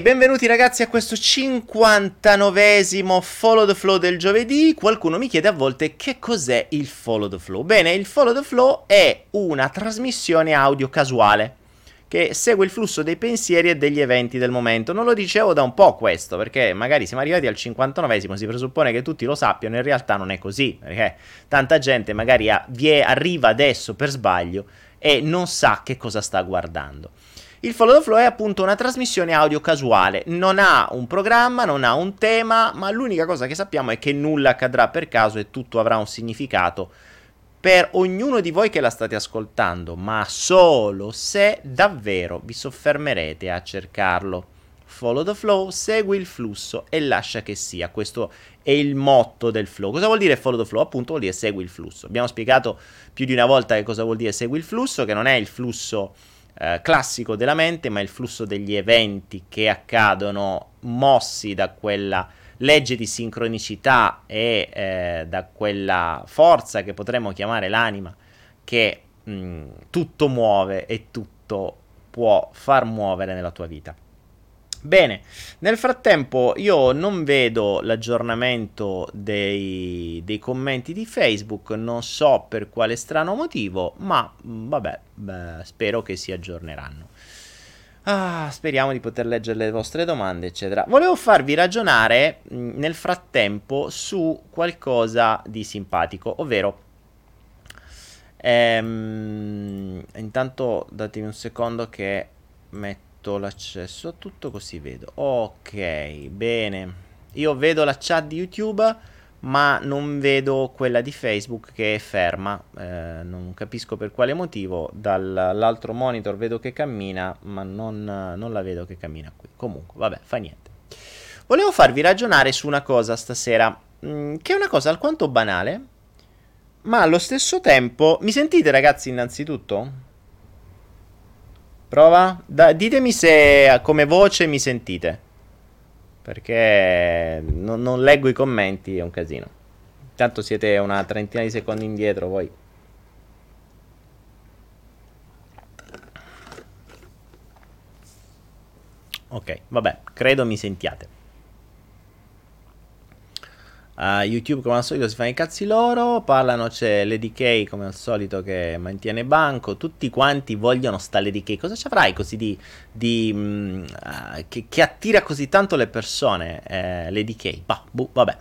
Benvenuti ragazzi a questo 59esimo Follow the Flow del giovedì. Qualcuno mi chiede a volte che cos'è il Follow the Flow. Bene, il Follow the Flow è una trasmissione audio casuale che segue il flusso dei pensieri e degli eventi del momento. Non lo dicevo da un po' questo, perché magari siamo arrivati al 59esimo, si presuppone che tutti lo sappiano, in realtà non è così, perché tanta gente magari a, vie, arriva adesso per sbaglio e non sa che cosa sta guardando. Il Follow the Flow è appunto una trasmissione audio casuale, non ha un programma, non ha un tema, ma l'unica cosa che sappiamo è che nulla accadrà per caso e tutto avrà un significato per ognuno di voi che la state ascoltando, ma solo se davvero vi soffermerete a cercarlo. Follow the flow, segui il flusso e lascia che sia. Questo è il motto del flow. Cosa vuol dire follow the flow? Appunto vuol dire segui il flusso. Abbiamo spiegato più di una volta che cosa vuol dire segui il flusso, che non è il flusso eh, classico della mente, ma il flusso degli eventi che accadono mossi da quella legge di sincronicità e eh, da quella forza che potremmo chiamare l'anima che mh, tutto muove e tutto può far muovere nella tua vita. Bene, nel frattempo io non vedo l'aggiornamento dei, dei, commenti di Facebook, non so per quale strano motivo, ma mm, vabbè, beh, spero che si aggiorneranno. Ah, speriamo di poter leggere le vostre domande, eccetera. Volevo farvi ragionare mm, nel frattempo su qualcosa di simpatico, ovvero... Ehm, intanto datemi un secondo che metto tutto l'accesso a tutto così vedo. Ok, bene. Io vedo la chat di YouTube, ma non vedo quella di Facebook che è ferma. Eh, non capisco per quale motivo. Dall'altro monitor vedo che cammina, ma non, non la vedo che cammina qui. Comunque, vabbè, fa niente. Volevo farvi ragionare su una cosa stasera, mm, che è una cosa alquanto banale, ma allo stesso tempo... Mi sentite ragazzi innanzitutto? Prova? Da, ditemi se come voce mi sentite. Perché non, non leggo i commenti, è un casino. Intanto siete una trentina di secondi indietro voi. Ok, vabbè, credo mi sentiate. Uh, YouTube come al solito si fa i cazzi loro, parlano c'è Lady K come al solito che mantiene banco, tutti quanti vogliono sta Lady K, cosa ci avrai così di, di um, uh, che, che, attira così tanto le persone eh, Lady K? Bah, buh, vabbè.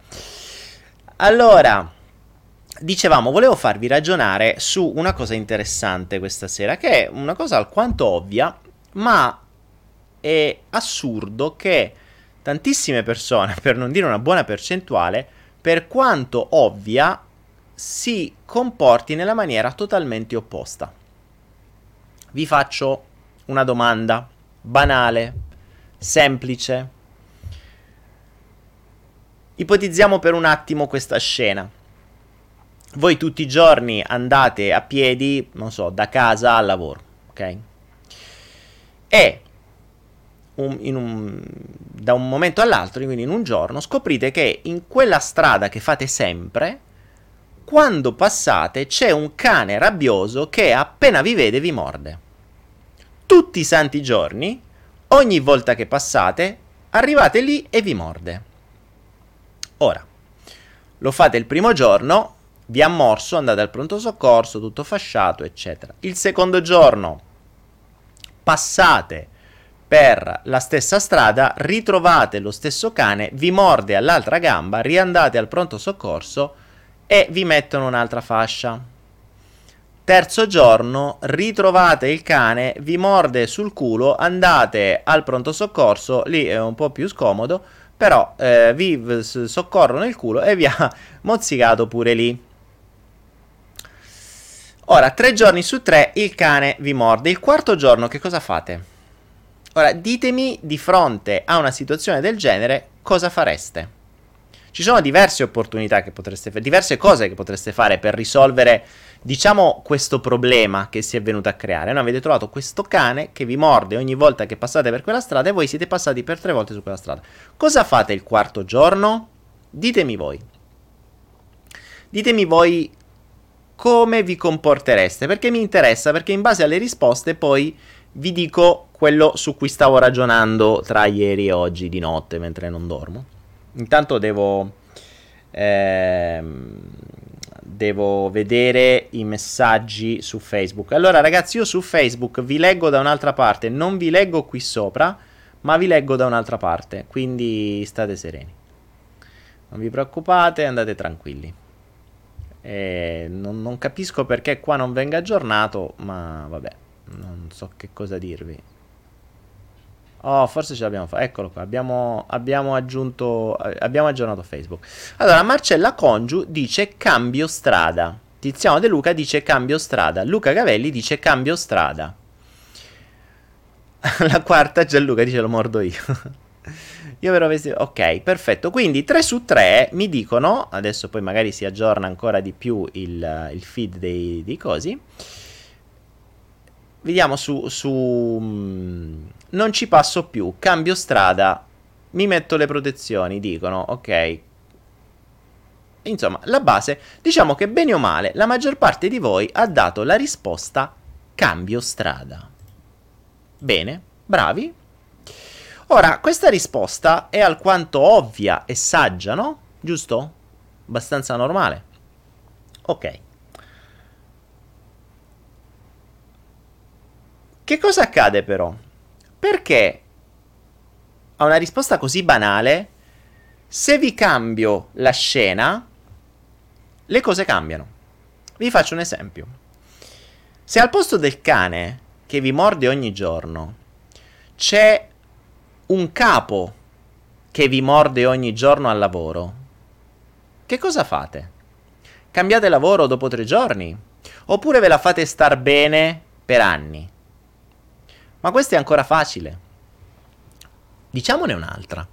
Allora, dicevamo, volevo farvi ragionare su una cosa interessante questa sera, che è una cosa alquanto ovvia, ma è assurdo che tantissime persone, per non dire una buona percentuale, per quanto ovvia, si comporti nella maniera totalmente opposta. Vi faccio una domanda banale, semplice. Ipotizziamo per un attimo questa scena. Voi tutti i giorni andate a piedi, non so, da casa al lavoro, ok? E un, un, da un momento all'altro, quindi in un giorno, scoprite che in quella strada che fate sempre, quando passate c'è un cane rabbioso che appena vi vede vi morde. Tutti i santi giorni, ogni volta che passate, arrivate lì e vi morde. Ora, lo fate il primo giorno, vi ha morso, andate al pronto soccorso, tutto fasciato, eccetera. Il secondo giorno passate per la stessa strada, ritrovate lo stesso cane, vi morde all'altra gamba, riandate al pronto soccorso e vi mettono un'altra fascia. Terzo giorno, ritrovate il cane, vi morde sul culo, andate al pronto soccorso, lì è un po' più scomodo, però eh, vi soccorrono il culo e vi ha mozzicato pure lì. Ora, tre giorni su tre il cane vi morde. Il quarto giorno che cosa fate? Ora, ditemi di fronte a una situazione del genere cosa fareste. Ci sono diverse opportunità che potreste fare, diverse cose che potreste fare per risolvere, diciamo, questo problema che si è venuto a creare. No, avete trovato questo cane che vi morde ogni volta che passate per quella strada e voi siete passati per tre volte su quella strada. Cosa fate il quarto giorno? Ditemi voi. Ditemi voi come vi comportereste, perché mi interessa, perché in base alle risposte poi vi dico quello su cui stavo ragionando tra ieri e oggi di notte mentre non dormo. Intanto devo... Ehm, devo vedere i messaggi su Facebook. Allora, ragazzi, io su Facebook vi leggo da un'altra parte, non vi leggo qui sopra, ma vi leggo da un'altra parte, quindi state sereni. Non vi preoccupate, andate tranquilli. E non, non capisco perché qua non venga aggiornato, ma vabbè, non so che cosa dirvi. Oh, forse ce l'abbiamo fatta. Eccolo qua. Abbiamo, abbiamo, aggiunto. Abbiamo aggiornato Facebook. Allora, Marcella Congiu dice cambio strada. Tiziano De Luca dice cambio strada. Luca Gavelli dice cambio strada. La quarta Gianluca dice lo mordo io. io però vestito. Ok, perfetto. Quindi 3 su 3 mi dicono. Adesso poi magari si aggiorna ancora di più il, il feed dei, dei cosi. Vediamo su, su mm, non ci passo più, cambio strada, mi metto le protezioni, dicono, ok. Insomma, la base, diciamo che bene o male, la maggior parte di voi ha dato la risposta cambio strada. Bene, bravi. Ora, questa risposta è alquanto ovvia e saggia, no? Giusto? Abbastanza normale. Ok. Che cosa accade però? Perché a una risposta così banale, se vi cambio la scena, le cose cambiano. Vi faccio un esempio. Se al posto del cane che vi morde ogni giorno c'è un capo che vi morde ogni giorno al lavoro, che cosa fate? Cambiate lavoro dopo tre giorni? Oppure ve la fate star bene per anni? Ma questa è ancora facile. Diciamone un'altra.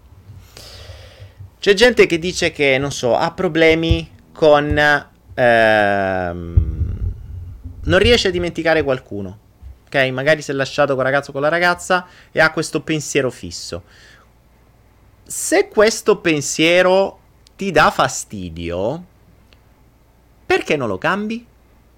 C'è gente che dice che, non so, ha problemi con... Ehm, non riesce a dimenticare qualcuno. Ok? Magari si è lasciato con ragazzo o con la ragazza e ha questo pensiero fisso. Se questo pensiero ti dà fastidio, perché non lo cambi?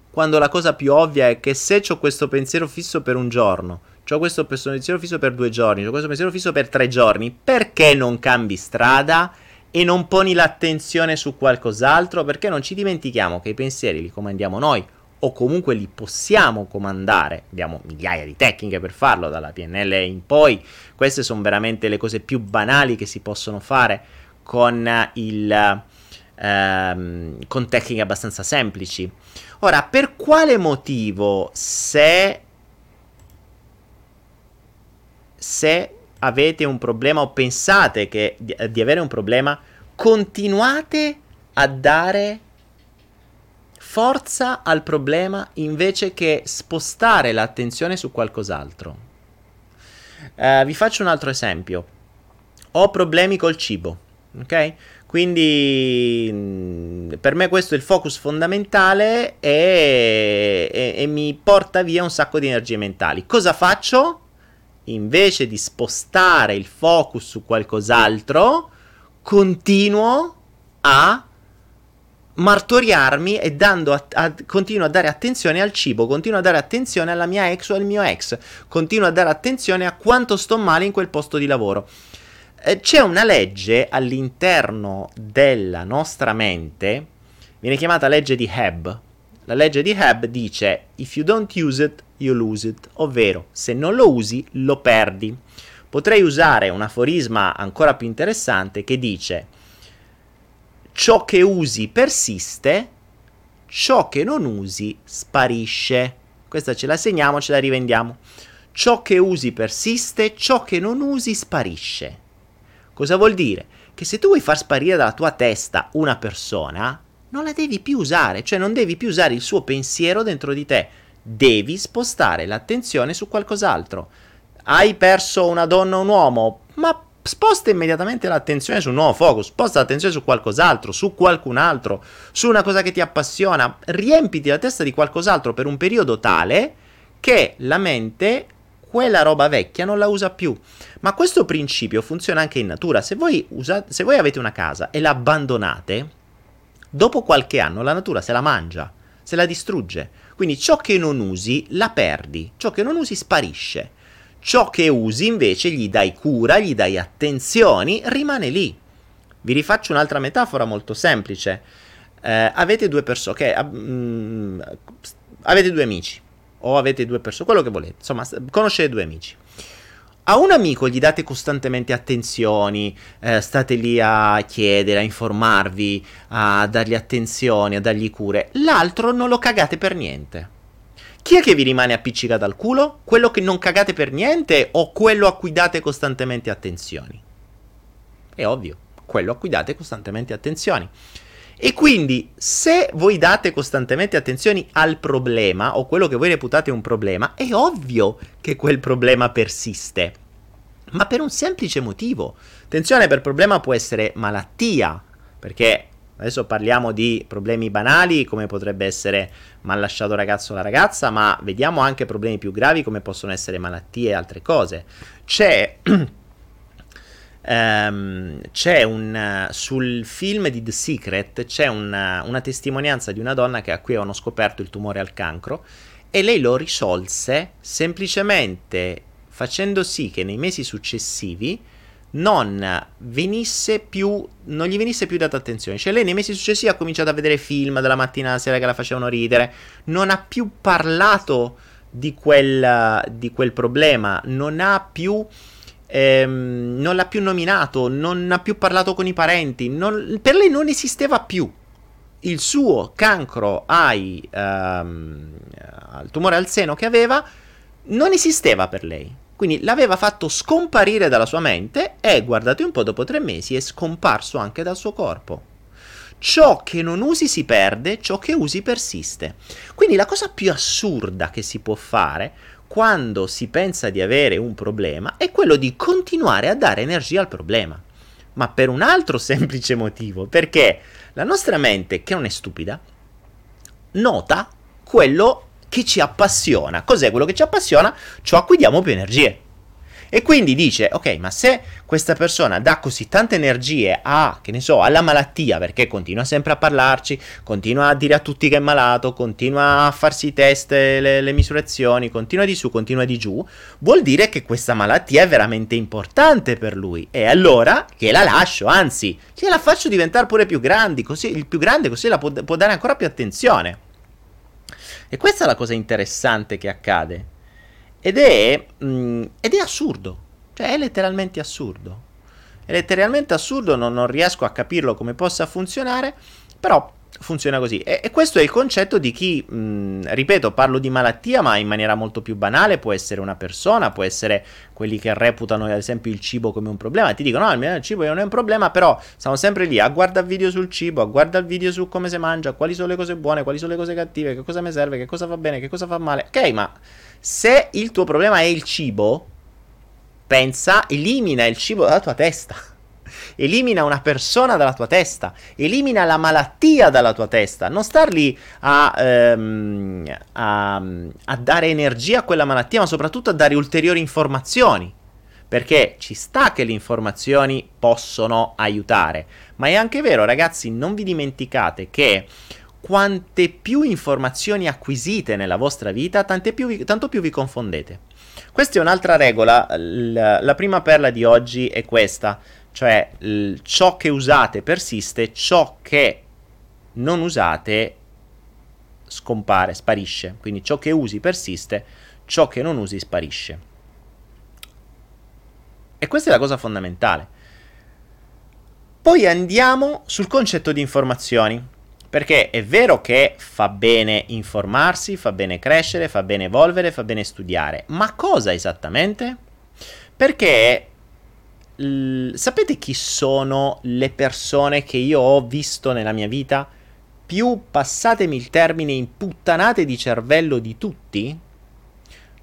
Quando la cosa più ovvia è che se ho questo pensiero fisso per un giorno, ho questo pensiero fisso per due giorni, ho questo pensiero fisso per tre giorni, perché non cambi strada e non poni l'attenzione su qualcos'altro? Perché non ci dimentichiamo che i pensieri li comandiamo noi o comunque li possiamo comandare. Abbiamo migliaia di tecniche per farlo, dalla PNL in poi. Queste sono veramente le cose più banali che si possono fare con il ehm, con tecniche abbastanza semplici. Ora, per quale motivo se se avete un problema o pensate che, di, di avere un problema, continuate a dare forza al problema invece che spostare l'attenzione su qualcos'altro. Uh, vi faccio un altro esempio. Ho problemi col cibo, ok? Quindi mm, per me questo è il focus fondamentale e, e, e mi porta via un sacco di energie mentali. Cosa faccio? Invece di spostare il focus su qualcos'altro, continuo a martoriarmi e dando a, a, continuo a dare attenzione al cibo, continuo a dare attenzione alla mia ex o al mio ex, continuo a dare attenzione a quanto sto male in quel posto di lavoro. Eh, c'è una legge all'interno della nostra mente, viene chiamata legge di Hebb. La legge di Hebb dice: If you don't use it, you lose it, ovvero se non lo usi lo perdi. Potrei usare un aforisma ancora più interessante che dice ciò che usi persiste, ciò che non usi sparisce. Questa ce la segniamo, ce la rivendiamo. Ciò che usi persiste, ciò che non usi sparisce. Cosa vuol dire? Che se tu vuoi far sparire dalla tua testa una persona, non la devi più usare, cioè non devi più usare il suo pensiero dentro di te devi spostare l'attenzione su qualcos'altro. Hai perso una donna o un uomo, ma sposta immediatamente l'attenzione su un nuovo focus, sposta l'attenzione su qualcos'altro, su qualcun altro, su una cosa che ti appassiona, riempiti la testa di qualcos'altro per un periodo tale che la mente quella roba vecchia non la usa più. Ma questo principio funziona anche in natura. Se voi, usate, se voi avete una casa e la abbandonate, dopo qualche anno la natura se la mangia se la distrugge. Quindi ciò che non usi la perdi, ciò che non usi sparisce. Ciò che usi invece gli dai cura, gli dai attenzioni, rimane lì. Vi rifaccio un'altra metafora molto semplice. Eh, avete due persone, okay, uh, mm, avete due amici o avete due persone, quello che volete, insomma, conoscete due amici. A un amico gli date costantemente attenzioni, eh, state lì a chiedere, a informarvi, a dargli attenzioni, a dargli cure. L'altro non lo cagate per niente. Chi è che vi rimane appiccicato al culo? Quello che non cagate per niente o quello a cui date costantemente attenzioni? È ovvio, quello a cui date costantemente attenzioni. E quindi, se voi date costantemente attenzioni al problema o quello che voi reputate un problema, è ovvio che quel problema persiste. Ma per un semplice motivo. Attenzione, per problema può essere malattia, perché adesso parliamo di problemi banali come potrebbe essere mal lasciato ragazzo o la ragazza, ma vediamo anche problemi più gravi come possono essere malattie e altre cose. C'è Um, c'è un sul film di The Secret c'è una, una testimonianza di una donna che a cui avevano scoperto il tumore al cancro e lei lo risolse semplicemente facendo sì che nei mesi successivi non venisse più non gli venisse più data attenzione. Cioè lei nei mesi successivi ha cominciato a vedere film dalla mattina alla sera che la facevano ridere non ha più parlato di quel, di quel problema non ha più ehm, non l'ha più nominato, non ha più parlato con i parenti, non, per lei non esisteva più. Il suo cancro ai, ehm, al tumore al seno che aveva non esisteva per lei. Quindi l'aveva fatto scomparire dalla sua mente e, guardate un po', dopo tre mesi è scomparso anche dal suo corpo. Ciò che non usi si perde, ciò che usi persiste. Quindi la cosa più assurda che si può fare quando si pensa di avere un problema è quello di continuare a dare energia al problema. Ma per un altro semplice motivo, perché la nostra mente, che non è stupida, nota quello che ci appassiona. Cos'è quello che ci appassiona? Ciò a cui diamo più energie. E quindi dice, ok, ma se questa persona dà così tante energie a, che ne so, alla malattia, perché continua sempre a parlarci, continua a dire a tutti che è malato, continua a farsi i test, le, le misurazioni, continua di su, continua di giù, vuol dire che questa malattia è veramente importante per lui. E allora gliela lascio, anzi, gliela faccio diventare pure più grande, così, il più grande così la può, può dare ancora più attenzione. E questa è la cosa interessante che accade. Ed è, mh, mm, ed è assurdo, cioè è letteralmente assurdo. È letteralmente assurdo, non, non riesco a capirlo come possa funzionare, però funziona così. E, e, questo è il concetto di chi, mh, ripeto, parlo di malattia, ma in maniera molto più banale, può essere una persona, può essere quelli che reputano ad esempio il cibo come un problema. Ti dicono, no, il cibo non è un problema, però stiamo sempre lì a guardare video sul cibo, a guardare video su come si mangia, quali sono le cose buone, quali sono le cose cattive, che cosa mi serve, che cosa va bene, che cosa fa male. Ok, ma se il tuo problema è il cibo, pensa, elimina il cibo dalla tua testa. Elimina una persona dalla tua testa, elimina la malattia dalla tua testa, non star lì a, ehm, a, a dare energia a quella malattia, ma soprattutto a dare ulteriori informazioni. Perché ci sta che le informazioni possono aiutare, ma è anche vero ragazzi, non vi dimenticate che quante più informazioni acquisite nella vostra vita, più vi, tanto più vi confondete. Questa è un'altra regola, la, la prima perla di oggi è questa, cioè l, ciò che usate persiste, ciò che non usate scompare, sparisce. Quindi ciò che usi persiste, ciò che non usi sparisce. E questa è la cosa fondamentale. Poi andiamo sul concetto di informazioni. Perché è vero che fa bene informarsi, fa bene crescere, fa bene evolvere, fa bene studiare, ma cosa esattamente? Perché sapete chi sono le persone che io ho visto nella mia vita più, passatemi il termine, imputtanate di cervello di tutti?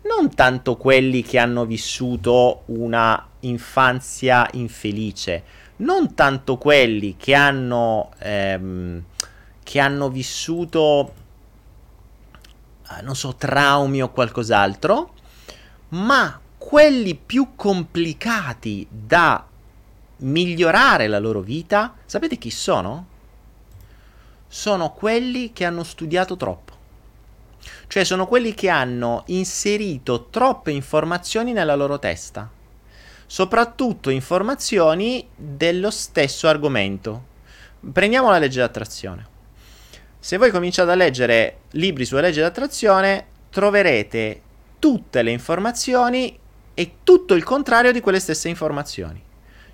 Non tanto quelli che hanno vissuto una infanzia infelice, non tanto quelli che hanno... Ehm, che hanno vissuto, eh, non so, traumi o qualcos'altro, ma quelli più complicati da migliorare la loro vita, sapete chi sono? Sono quelli che hanno studiato troppo. Cioè sono quelli che hanno inserito troppe informazioni nella loro testa, soprattutto informazioni dello stesso argomento. Prendiamo la legge d'attrazione. Se voi cominciate a leggere libri sulla legge d'attrazione, troverete tutte le informazioni e tutto il contrario di quelle stesse informazioni.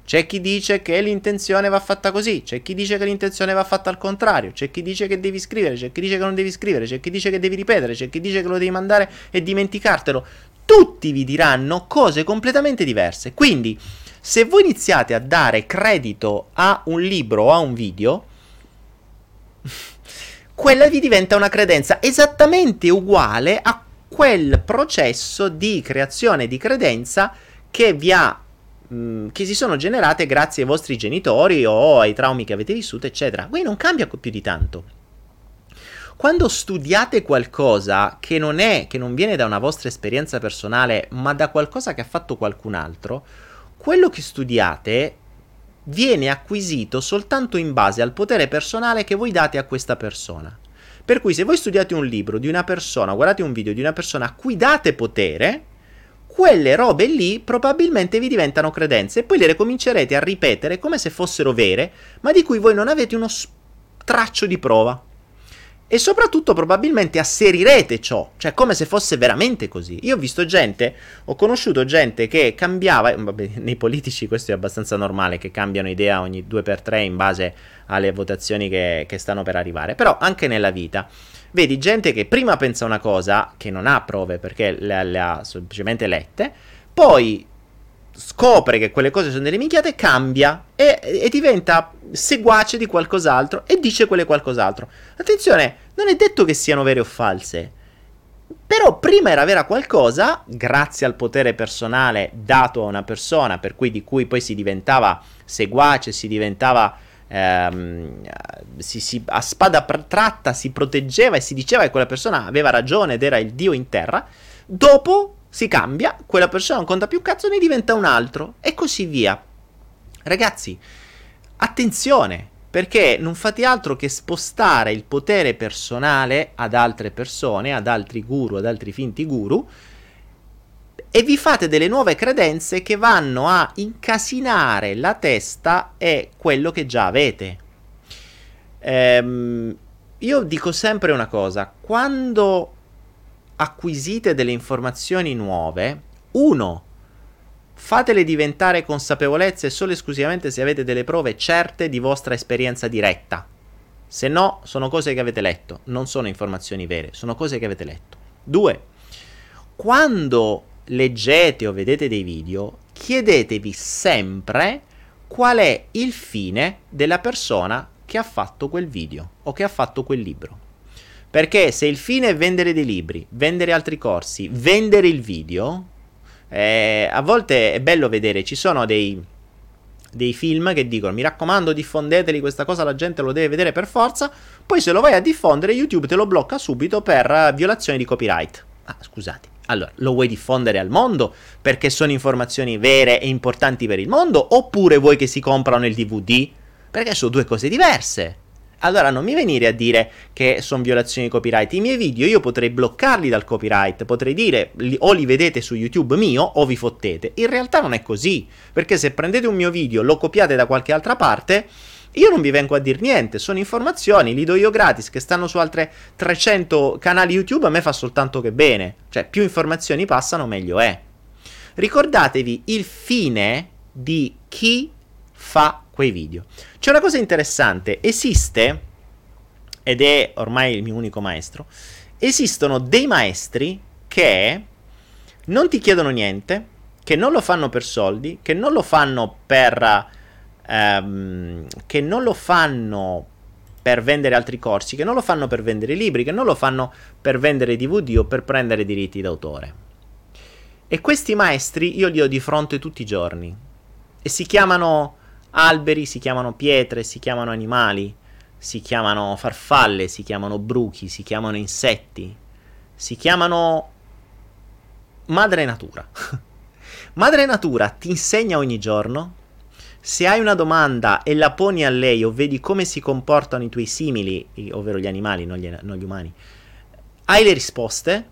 C'è chi dice che l'intenzione va fatta così, c'è chi dice che l'intenzione va fatta al contrario, c'è chi dice che devi scrivere, c'è chi dice che non devi scrivere, c'è chi dice che devi ripetere, c'è chi dice che lo devi mandare e dimenticartelo. Tutti vi diranno cose completamente diverse. Quindi, se voi iniziate a dare credito a un libro o a un video, quella vi diventa una credenza esattamente uguale a quel processo di creazione di credenza che vi ha che si sono generate grazie ai vostri genitori o ai traumi che avete vissuto, eccetera. Qui non cambia più di tanto. Quando studiate qualcosa che non è, che non viene da una vostra esperienza personale, ma da qualcosa che ha fatto qualcun altro, quello che studiate viene acquisito soltanto in base al potere personale che voi date a questa persona. Per cui se voi studiate un libro di una persona, guardate un video di una persona a cui date potere, quelle robe lì probabilmente vi diventano credenze e poi le ricomincerete a ripetere come se fossero vere, ma di cui voi non avete uno straccio di prova. E soprattutto probabilmente asserirete ciò, cioè come se fosse veramente così. Io ho visto gente, ho conosciuto gente che cambiava, vabbè, nei politici questo è abbastanza normale, che cambiano idea ogni due per tre in base alle votazioni che, che stanno per arrivare, però anche nella vita vedi gente che prima pensa una cosa, che non ha prove perché le, le ha semplicemente lette, poi scopre che quelle cose sono delle minchiate, cambia e, e, diventa seguace di qualcos'altro e dice quelle qualcos'altro. Attenzione, non è detto che siano vere o false. Però prima era vera qualcosa, grazie al potere personale dato a una persona, per cui di cui poi si diventava seguace, si diventava ehm, si, si, a spada tratta si proteggeva e si diceva che quella persona aveva ragione ed era il dio in terra, dopo si cambia, quella persona non conta più cazzo, ne diventa un altro e così via. Ragazzi, attenzione, perché non fate altro che spostare il potere personale ad altre persone, ad altri guru, ad altri finti guru, e vi fate delle nuove credenze che vanno a incasinare la testa e quello che già avete. Ehm, io dico sempre una cosa, quando acquisite delle informazioni nuove, uno, fatele diventare consapevolezze solo e esclusivamente se avete delle prove certe di vostra esperienza diretta. Se no, sono cose che avete letto, non sono informazioni vere, sono cose che avete letto. Due, quando leggete o vedete dei video, chiedetevi sempre qual è il fine della persona che ha fatto quel video o che ha fatto quel libro. Perché se il fine è vendere dei libri, vendere altri corsi, vendere il video, eh, a volte è bello vedere, ci sono dei, dei film che dicono mi raccomando diffondeteli questa cosa la gente lo deve vedere per forza, poi se lo vai a diffondere YouTube te lo blocca subito per violazione di copyright. Ah, scusate. Allora, lo vuoi diffondere al mondo perché sono informazioni vere e importanti per il mondo? Oppure vuoi che si comprano il DVD? Perché sono due cose diverse. Allora non mi venire a dire che sono violazioni di copyright. I miei video io potrei bloccarli dal copyright, potrei dire li, o li vedete su YouTube mio o vi fottete. In realtà non è così, perché se prendete un mio video, lo copiate da qualche altra parte, io non vi vengo a dire niente, sono informazioni, li do io gratis, che stanno su altre 300 canali YouTube, a me fa soltanto che bene. Cioè, più informazioni passano, meglio è. Ricordatevi il fine di chi fa quei video. C'è una cosa interessante, esiste, ed è ormai il mio unico maestro, esistono dei maestri che non ti chiedono niente, che non lo fanno per soldi, che non lo fanno per ehm, che non lo fanno per vendere altri corsi, che non lo fanno per vendere libri, che non lo fanno per vendere DVD o per prendere diritti d'autore. E questi maestri io li ho di fronte tutti i giorni. E si chiamano alberi, si chiamano pietre, si chiamano animali, si chiamano farfalle, si chiamano bruchi, si chiamano insetti, si chiamano madre natura. madre natura ti insegna ogni giorno se hai una domanda e la poni a lei o vedi come si comportano i tuoi simili, ovvero gli animali, non gli, non gli umani, hai le risposte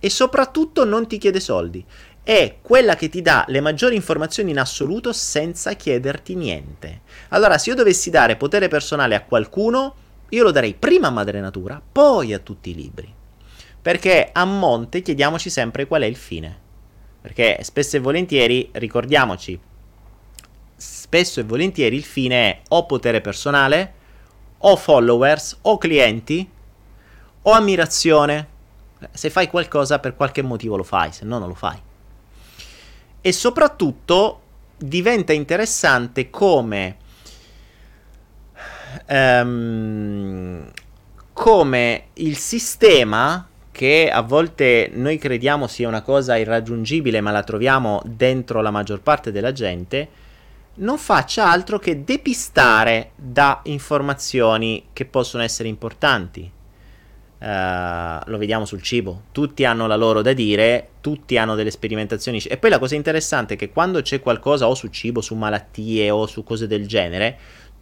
e soprattutto non ti chiede soldi. È quella che ti dà le maggiori informazioni in assoluto senza chiederti niente. Allora, se io dovessi dare potere personale a qualcuno, io lo darei prima a Madre Natura, poi a tutti i libri. Perché a monte chiediamoci sempre qual è il fine. Perché spesso e volentieri, ricordiamoci, spesso e volentieri il fine è o potere personale, o followers, o clienti, o ammirazione. Se fai qualcosa per qualche motivo lo fai, se no non lo fai. E soprattutto diventa interessante come um, come il sistema che a volte noi crediamo sia una cosa irraggiungibile ma la troviamo dentro la maggior parte della gente non faccia altro che depistare da informazioni che possono essere importanti. Uh, lo vediamo sul cibo, tutti hanno la loro da dire, tutti hanno delle sperimentazioni. E poi la cosa interessante è che quando c'è qualcosa o su cibo, su malattie o su cose del genere,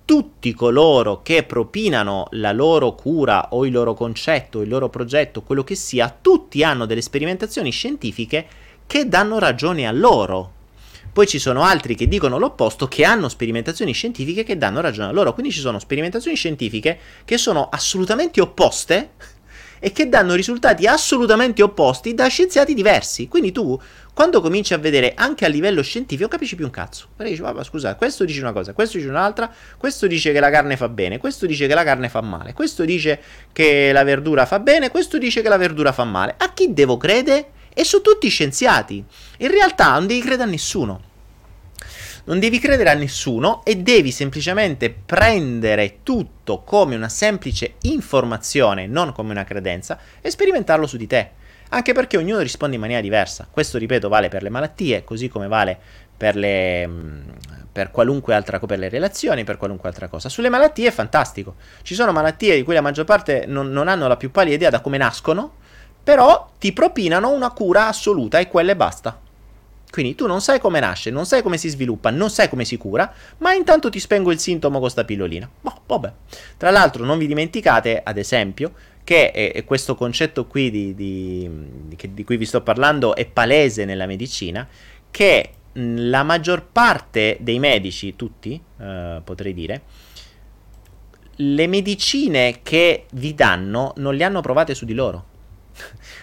tutti coloro che propinano la loro cura o il loro concetto, il loro progetto, quello che sia, tutti hanno delle sperimentazioni scientifiche che danno ragione a loro. Poi ci sono altri che dicono l'opposto, che hanno sperimentazioni scientifiche che danno ragione a loro. Quindi ci sono sperimentazioni scientifiche che sono assolutamente opposte e che danno risultati assolutamente opposti da scienziati diversi. Quindi tu, quando cominci a vedere anche a livello scientifico, capisci più un cazzo. Perché dici, vabbè, scusa, questo dice una cosa, questo dice un'altra, questo dice che la carne fa bene, questo dice che la carne fa male, questo dice che la verdura fa bene, questo dice che la verdura fa male. A chi devo credere? E su tutti scienziati. In realtà non devi credere a nessuno. Non devi credere a nessuno e devi semplicemente prendere tutto come una semplice informazione, non come una credenza, e sperimentarlo su di te. Anche perché ognuno risponde in maniera diversa. Questo, ripeto, vale per le malattie, così come vale per le, mm, per qualunque altra cosa, per le relazioni, per qualunque altra cosa. Sulle malattie è fantastico. Ci sono malattie di cui la maggior parte non, non, hanno la più pallida idea da come nascono, però ti propinano una cura assoluta e quella e basta. Quindi tu non sai come nasce, non sai come si sviluppa, non sai come si cura, ma intanto ti spengo il sintomo con sta pillolina. Boh, vabbè. Tra l'altro non vi dimenticate, ad esempio, che è, questo concetto qui di, di, di, di, cui vi sto parlando è palese nella medicina, che la maggior parte dei medici, tutti, eh, potrei dire, le medicine che vi danno non le hanno provate su di loro.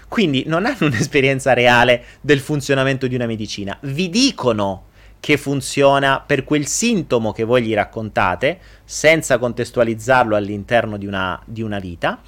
Quindi non hanno un'esperienza reale del funzionamento di una medicina. Vi dicono che funziona per quel sintomo che voi gli raccontate, senza contestualizzarlo all'interno di una, di una vita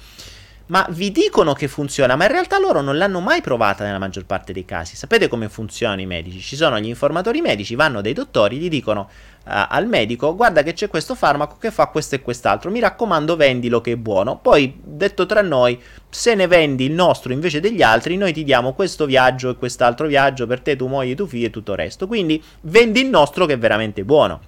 ma vi dicono che funziona, ma in realtà loro non l'hanno mai provata nella maggior parte dei casi. Sapete come funzionano i medici? Ci sono gli informatori medici, vanno dai dottori, gli dicono al medico guarda che c'è questo farmaco che fa questo e quest'altro, mi raccomando vendilo che è buono. Poi, detto tra noi, se ne vendi il nostro invece degli altri, noi ti diamo questo viaggio e quest'altro viaggio per te, tu moglie, tu figli e tutto il resto. Quindi vendi il nostro che è veramente buono.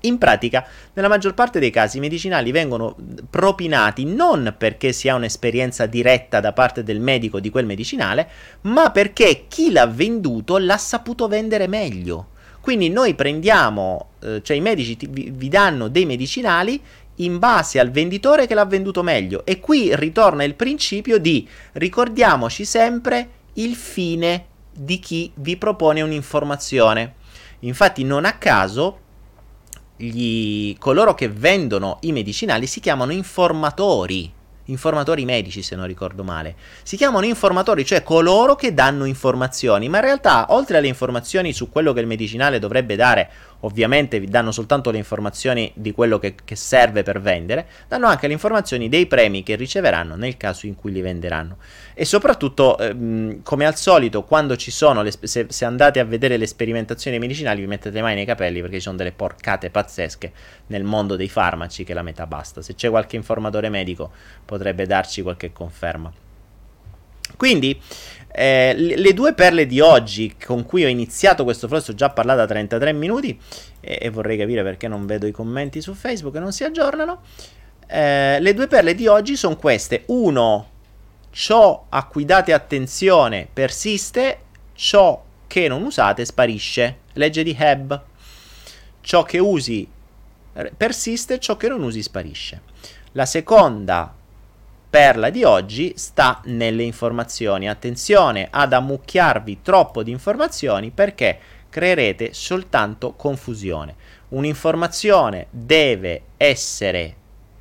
In pratica, nella maggior parte dei casi i medicinali vengono propinati non perché si ha un'esperienza diretta da parte del medico di quel medicinale, ma perché chi l'ha venduto l'ha saputo vendere meglio. Quindi noi prendiamo, eh, cioè i medici ti, vi, vi danno dei medicinali in base al venditore che l'ha venduto meglio. E qui ritorna il principio di ricordiamoci sempre il fine di chi vi propone un'informazione. Infatti non a caso gli, coloro che vendono i medicinali si chiamano informatori informatori medici se non ricordo male. Si chiamano informatori, cioè coloro che danno informazioni, ma in realtà oltre alle informazioni su quello che il medicinale dovrebbe dare ovviamente vi danno soltanto le informazioni di quello che, che, serve per vendere, danno anche le informazioni dei premi che riceveranno nel caso in cui li venderanno. E soprattutto, ehm, come al solito, quando ci sono, le, se, se, andate a vedere le sperimentazioni medicinali, vi mettete le mani nei capelli perché ci sono delle porcate pazzesche nel mondo dei farmaci che la metà basta. Se c'è qualche informatore medico potrebbe darci qualche conferma. Quindi, eh, le due perle di oggi con cui ho iniziato questo flow, ho già parlato da 33 minuti e, e, vorrei capire perché non vedo i commenti su Facebook e non si aggiornano. Eh, le due perle di oggi sono queste. Uno, ciò a cui date attenzione persiste, ciò che non usate sparisce. Legge di Heb. Ciò che usi persiste, ciò che non usi sparisce. La seconda perla di oggi sta nelle informazioni. Attenzione ad ammucchiarvi troppo di informazioni perché creerete soltanto confusione. Un'informazione deve essere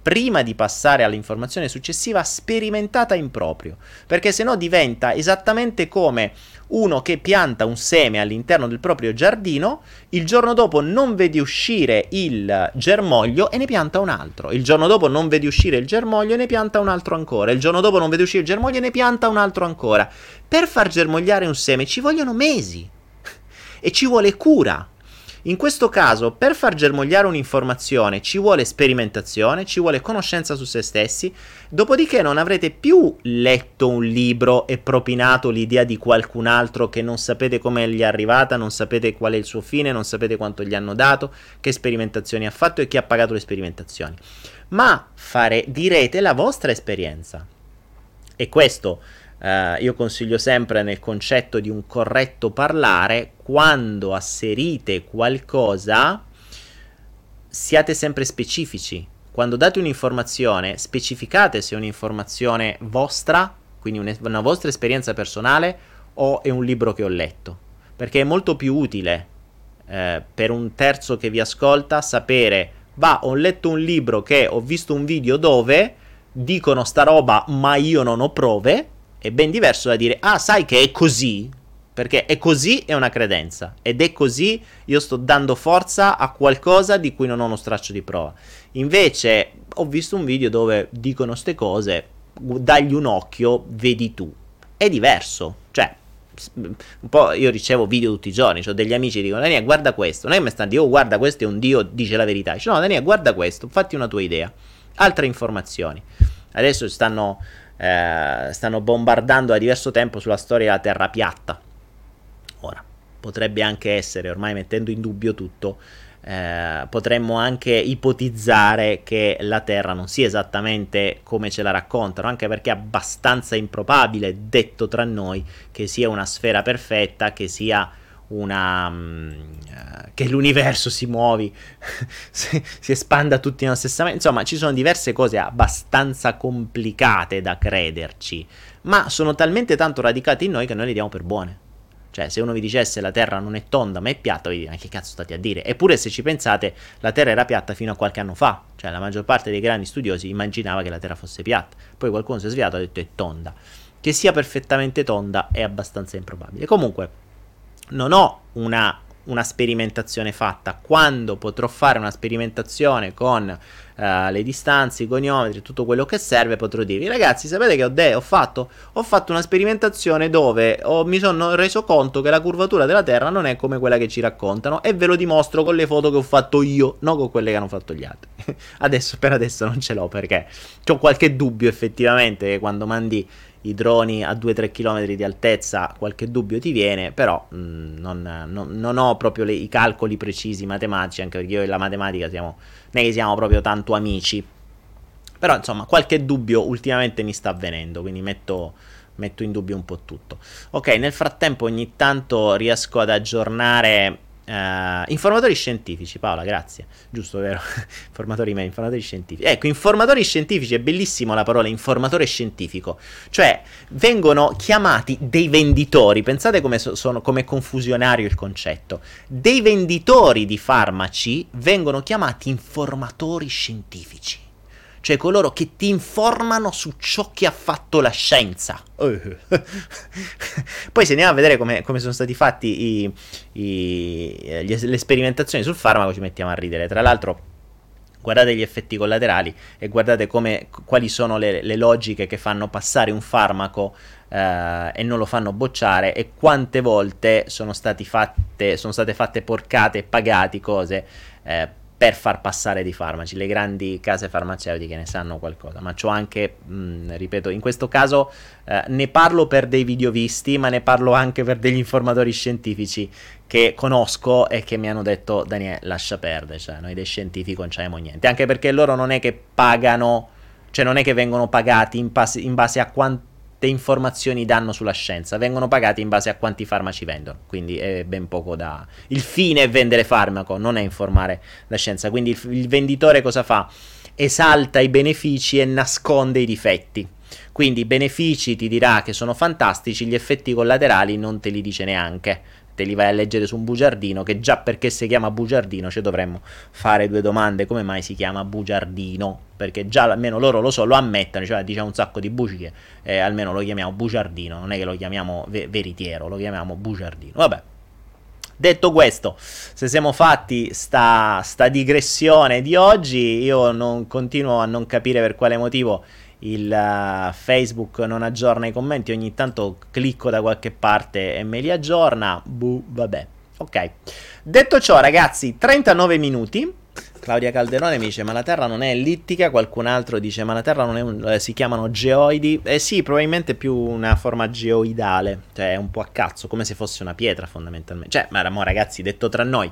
prima di passare all'informazione successiva sperimentata in proprio, perché se no diventa esattamente come uno che pianta un seme all'interno del proprio giardino, il giorno dopo non vede uscire il germoglio e ne pianta un altro, il giorno dopo non vede uscire il germoglio e ne pianta un altro ancora, il giorno dopo non vede uscire il germoglio e ne pianta un altro ancora. Per far germogliare un seme ci vogliono mesi e ci vuole cura. In questo caso, per far germogliare un'informazione ci vuole sperimentazione, ci vuole conoscenza su se stessi, dopodiché non avrete più letto un libro e propinato l'idea di qualcun altro che non sapete come gli è arrivata, non sapete qual è il suo fine, non sapete quanto gli hanno dato, che sperimentazioni ha fatto e chi ha pagato le sperimentazioni. Ma fare, direte la vostra esperienza. E questo Uh, io consiglio sempre nel concetto di un corretto parlare, quando asserite qualcosa, siate sempre specifici. Quando date un'informazione, specificate se è un'informazione vostra, quindi un, una vostra esperienza personale, o è un libro che ho letto. Perché è molto più utile eh, per un terzo che vi ascolta sapere, va, ho letto un libro che ho visto un video dove dicono sta roba, ma io non ho prove è ben diverso da dire, ah, sai che è così, perché è così è una credenza ed è così io sto dando forza a qualcosa di cui non ho uno straccio di prova. Invece ho visto un video dove dicono queste cose, dagli un occhio, vedi tu. È diverso, cioè un po' io ricevo video tutti i giorni, ho degli amici che dicono Daniele guarda questo, non è che mi stanno dicendo oh guarda questo è un dio, dice la verità, dice no Daniele guarda questo, fatti una tua idea, altre informazioni. Adesso stanno eh, stanno bombardando da diverso tempo sulla storia della Terra piatta. Ora, potrebbe anche essere, ormai mettendo in dubbio tutto, eh, potremmo anche ipotizzare che la Terra non sia esattamente come ce la raccontano, anche perché è abbastanza improbabile, detto tra noi, che sia una sfera perfetta, che sia una um, che l'universo si muovi si, espanda tutti nello stesso momento. Insomma ci sono diverse cose abbastanza complicate da crederci ma sono talmente tanto radicate in noi che noi le diamo per buone. Cioè se uno vi dicesse la terra non è tonda ma è piatta vi dite ma che cazzo state a dire? Eppure se ci pensate la terra era piatta fino a qualche anno fa. Cioè la maggior parte dei grandi studiosi immaginava che la terra fosse piatta. Poi qualcuno si è svegliato e ha detto è tonda. Che sia perfettamente tonda è abbastanza improbabile. Comunque non ho una, una sperimentazione fatta. Quando potrò fare una sperimentazione con uh, le distanze, i goniometri, tutto quello che serve, potrò dirvi, ragazzi, sapete che ho, de- ho, fatto? Ho fatto una sperimentazione dove ho, mi sono reso conto che la curvatura della Terra non è come quella che ci raccontano e ve lo dimostro con le foto che ho fatto io, non con quelle che hanno fatto gli altri. adesso, per adesso non ce l'ho perché ho qualche dubbio effettivamente quando mandi i droni a 2-3 km di altezza qualche dubbio ti viene, però mh, mm, non, non, non, ho proprio le, i calcoli precisi matematici, anche perché io e la matematica siamo, non siamo proprio tanto amici, però insomma qualche dubbio ultimamente mi sta avvenendo, quindi metto, metto in dubbio un po' tutto. Ok, nel frattempo ogni tanto riesco ad aggiornare Uh, informatori scientifici, Paola, grazie. Giusto, vero? informatori me, informatori scientifici. Ecco, informatori scientifici è bellissimo la parola informatore scientifico. Cioè, vengono chiamati dei venditori. Pensate come so, sono come confusionario il concetto. Dei venditori di farmaci vengono chiamati informatori scientifici cioè coloro che ti informano su ciò che ha fatto la scienza. Poi se andiamo a vedere come, come sono stati fatti i, i, gli, le sperimentazioni sul farmaco ci mettiamo a ridere. Tra l'altro guardate gli effetti collaterali e guardate come, quali sono le, le, logiche che fanno passare un farmaco eh, e non lo fanno bocciare e quante volte sono, fatte, sono state fatte porcate e pagati cose eh, per far passare dei farmaci. Le grandi case farmaceutiche ne sanno qualcosa, ma c'ho anche, mh, ripeto, in questo caso eh, ne parlo per dei video visti, ma ne parlo anche per degli informatori scientifici che conosco e che mi hanno detto Daniele lascia perdere, cioè noi dei scientifici non c'abbiamo niente, anche perché loro non è che pagano, cioè non è che vengono pagati in base, in base a quanto informazioni danno sulla scienza, vengono pagati in base a quanti farmaci vendono, quindi è ben poco da... Il fine è vendere farmaco, non è informare la scienza, quindi il, il venditore cosa fa? Esalta i benefici e nasconde i difetti. Quindi i benefici ti dirà che sono fantastici, gli effetti collaterali non te li dice neanche te li vai a leggere su un bugiardino, che già perché si chiama bugiardino ci dovremmo fare due domande, come mai si chiama bugiardino? Perché già almeno loro lo so, lo ammettono, cioè diciamo un sacco di bugie, eh, almeno lo chiamiamo bugiardino, non è che lo chiamiamo ve- veritiero, lo chiamiamo bugiardino. Vabbè. Detto questo, se siamo fatti sta, sta digressione di oggi, io non continuo a non capire per quale motivo il uh, Facebook non aggiorna i commenti, ogni tanto clicco da qualche parte e me li aggiorna. Buh, vabbè. Ok. Detto ciò, ragazzi, 39 minuti. Claudia Calderone mi dice: Ma la Terra non è ellittica? Qualcun altro dice: Ma la Terra non è un. Eh, si chiamano geoidi? Eh sì, probabilmente più una forma geoidale. Cioè, un po' a cazzo, come se fosse una pietra, fondamentalmente. Cioè, ma mo, ragazzi, detto tra noi.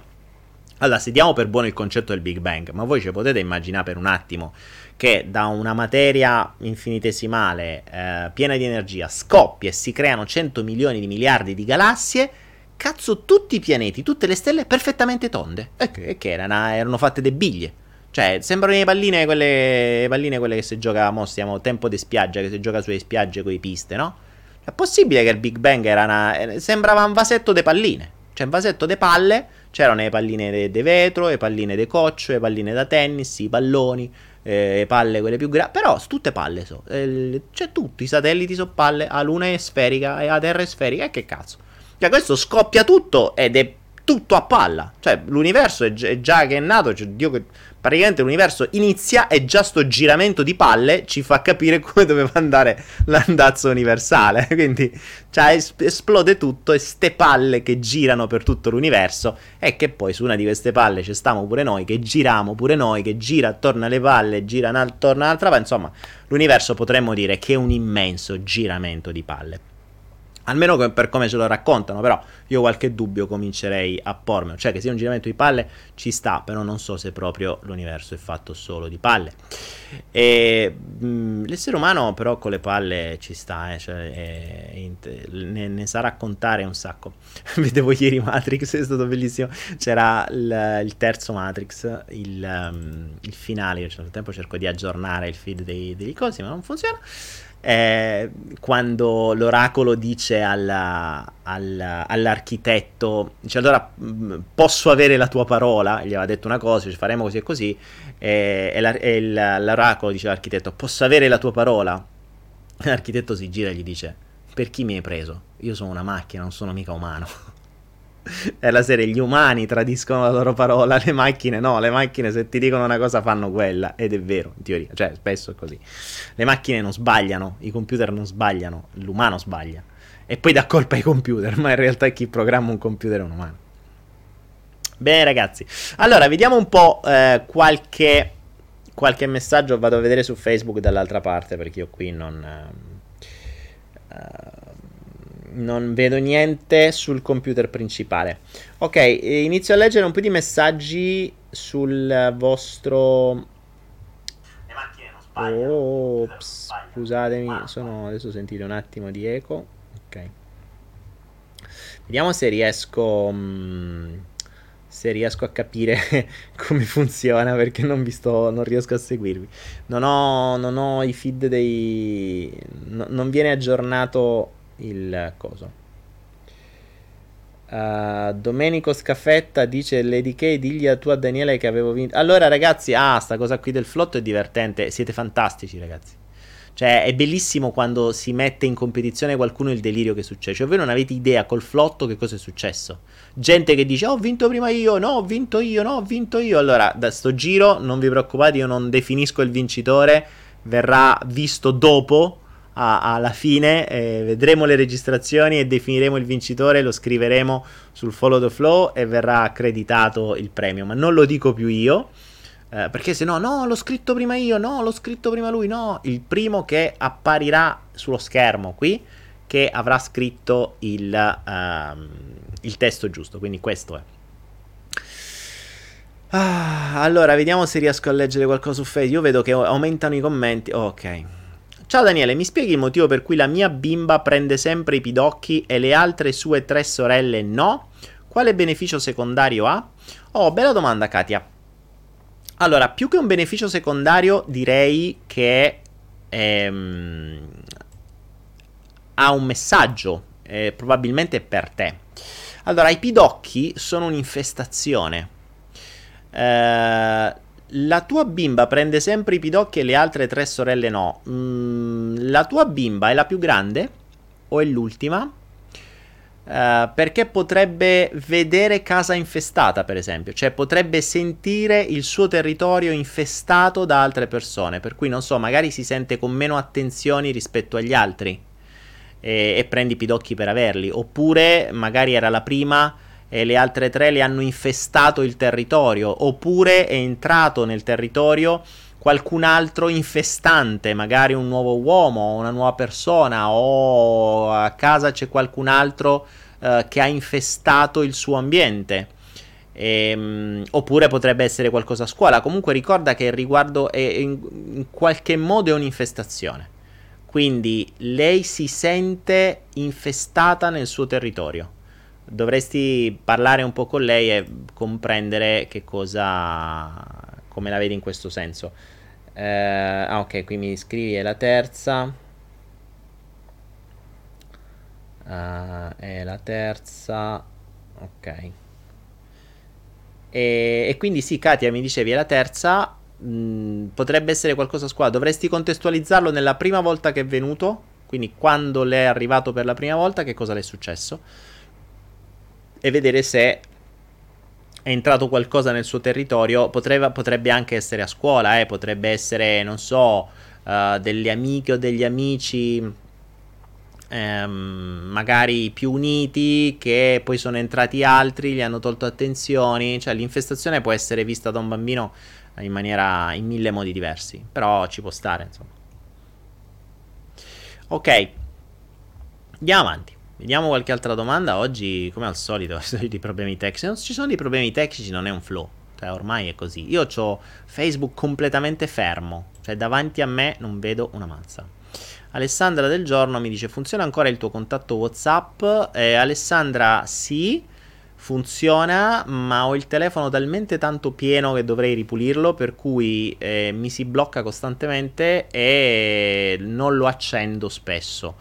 Allora, se diamo per buono il concetto del Big Bang, ma voi ci potete immaginare per un attimo che da una materia infinitesimale eh, piena di energia scoppia e si creano 100 milioni di miliardi di galassie, cazzo tutti i pianeti, tutte le stelle perfettamente tonde. E che, che erano, erano fatte de biglie. Cioè, sembrano le palline quelle, palline quelle che si gioca, mo stiamo tempo di spiaggia, che si gioca sulle spiagge con i piste, no? È possibile che il Big Bang era una, sembrava un vasetto de palline. Cioè, un vasetto de palle, c'erano le palline di vetro, le palline di coccio, le palline da tennis, i palloni, eh, palle quelle più grandi, però tutte palle so. Eh, c'è tutto, i satelliti sono palle, la luna è sferica e la terra è sferica, e che cazzo. Cioè questo scoppia tutto ed è tutto a palla. Cioè l'universo è, è già che è nato, cioè, Dio che praticamente l'universo inizia e già sto giramento di palle ci fa capire come doveva andare l'andazzo universale. Quindi cioè, es- esplode tutto e ste palle che girano per tutto l'universo e che poi su una di queste palle ci stiamo pure noi, che giriamo pure noi, che gira attorno alle palle, gira attorno all'altra parte. Insomma, l'universo potremmo dire che è un immenso giramento di palle. Almeno per come ce lo raccontano, però io qualche dubbio comincerei a pormelo. Cioè che sia un giramento di palle ci sta, però non so se proprio l'universo è fatto solo di palle. E, mh, l'essere umano però con le palle ci sta, eh, cioè, è, è, ne, ne, sa raccontare un sacco. Vedevo ieri Matrix, è stato bellissimo. C'era il, il terzo Matrix, il, um, il finale, io nel tempo cerco di aggiornare il feed dei, dei cosi, ma non funziona eh, quando l'oracolo dice alla, alla, all'architetto, dice allora mm, posso avere la tua parola, gli aveva detto una cosa, dice faremo così e così, e, e, la, e l'oracolo dice all'architetto posso avere la tua parola? L'architetto si gira e gli dice per chi mi hai preso? Io sono una macchina, non sono mica umano. È la serie, gli umani tradiscono la loro parola, le macchine no, le macchine se ti dicono una cosa fanno quella, ed è vero, in teoria, cioè spesso è così. Le macchine non sbagliano, i computer non sbagliano, l'umano sbaglia. E poi dà colpa ai computer, ma in realtà chi programma un computer è un umano. Bene ragazzi, allora vediamo un po' eh, qualche, qualche messaggio, vado a vedere su Facebook dall'altra parte perché io qui non... Uh, non vedo niente sul computer principale. Ok, inizio a leggere un po' di messaggi sul vostro. Le macchine non sbagliano. Ops, scusatemi, ah, sono... adesso sentite un attimo di eco. Ok. Vediamo se riesco. Mh, mm, se riesco a capire come funziona perché non, vi sto, non riesco a seguirvi. Non ho, non ho i feed dei. No, non viene aggiornato il coso. Uh, Domenico Scaffetta dice Lady K, digli a tua Daniele che avevo vinto. Allora, ragazzi, ah, sta cosa qui del flotto è divertente. Siete fantastici, ragazzi. Cioè, è bellissimo quando si mette in competizione qualcuno il delirio che succede. Cioè, voi non avete idea col flotto che cosa è successo. Gente che dice, oh, ho vinto prima io, no, ho vinto io, no, ho vinto io. Allora, da sto giro, non vi preoccupate, io non definisco il vincitore. Verrà visto dopo a, alla fine eh, vedremo le registrazioni e definiremo il vincitore, lo scriveremo sul follow the flow e verrà accreditato il premio, ma non lo dico più io. Eh, perché se no, no, l'ho scritto prima io, no, l'ho scritto prima lui, no, il primo che apparirà sullo schermo qui, che avrà scritto il, uh, il testo giusto, quindi questo è. Ah, allora, vediamo se riesco a leggere qualcosa su Facebook. Io vedo che aumentano i commenti. ok. Ciao Daniele, mi spieghi il motivo per cui la mia bimba prende sempre i pidocchi e le altre sue tre sorelle no? Quale beneficio secondario ha? Oh, bella domanda Katia. Allora, più che un beneficio secondario direi che ehm, ha un messaggio, eh, probabilmente per te. Allora, i pidocchi sono un'infestazione. Eh, la tua bimba prende sempre i pidocchi e le altre tre sorelle no. Mm, la tua bimba è la più grande o è l'ultima? Uh, perché potrebbe vedere casa infestata, per esempio, cioè potrebbe sentire il suo territorio infestato da altre persone, per cui non so, magari si sente con meno attenzioni rispetto agli altri e, e prendi pidocchi per averli, oppure magari era la prima e le altre tre le hanno infestato il territorio, oppure è entrato nel territorio qualcun altro infestante, magari un nuovo uomo, una nuova persona, o a casa c'è qualcun altro uh, che ha infestato il suo ambiente. Ehm, oppure potrebbe essere qualcosa a scuola. Comunque ricorda che il riguardo è in, in qualche modo è un'infestazione. Quindi lei si sente infestata nel suo territorio. Dovresti parlare un po' con lei e comprendere che cosa. come la vedi in questo senso. Eh, ah, ok, qui mi scrivi, è la terza. Uh, è la terza. Ok. E, e, quindi sì, Katia, mi dicevi, è la terza. Mh, mm, potrebbe essere qualcosa a scuola. Dovresti contestualizzarlo nella prima volta che è venuto. Quindi quando l'è arrivato per la prima volta, che cosa le è successo. E vedere se è entrato qualcosa nel suo territorio, potrebbe, potrebbe anche essere a scuola, eh, potrebbe essere, non so, uh, delle amiche o degli amici ehm, magari più uniti che poi sono entrati altri, gli hanno tolto attenzioni, cioè l'infestazione può essere vista da un bambino in maniera, in mille modi diversi, però ci può stare, insomma. Ok, andiamo avanti. Vediamo qualche altra domanda. Oggi, come al solito, di problemi tecnici. Non ci sono dei problemi tecnici, non è un flow. Cioè, ormai è così. Io ho Facebook completamente fermo. Cioè, davanti a me non vedo una mazza. Alessandra del giorno mi dice: Funziona ancora il tuo contatto WhatsApp? Eh, Alessandra, sì. Funziona, ma ho il telefono talmente tanto pieno che dovrei ripulirlo, per cui eh, mi si blocca costantemente e non lo accendo spesso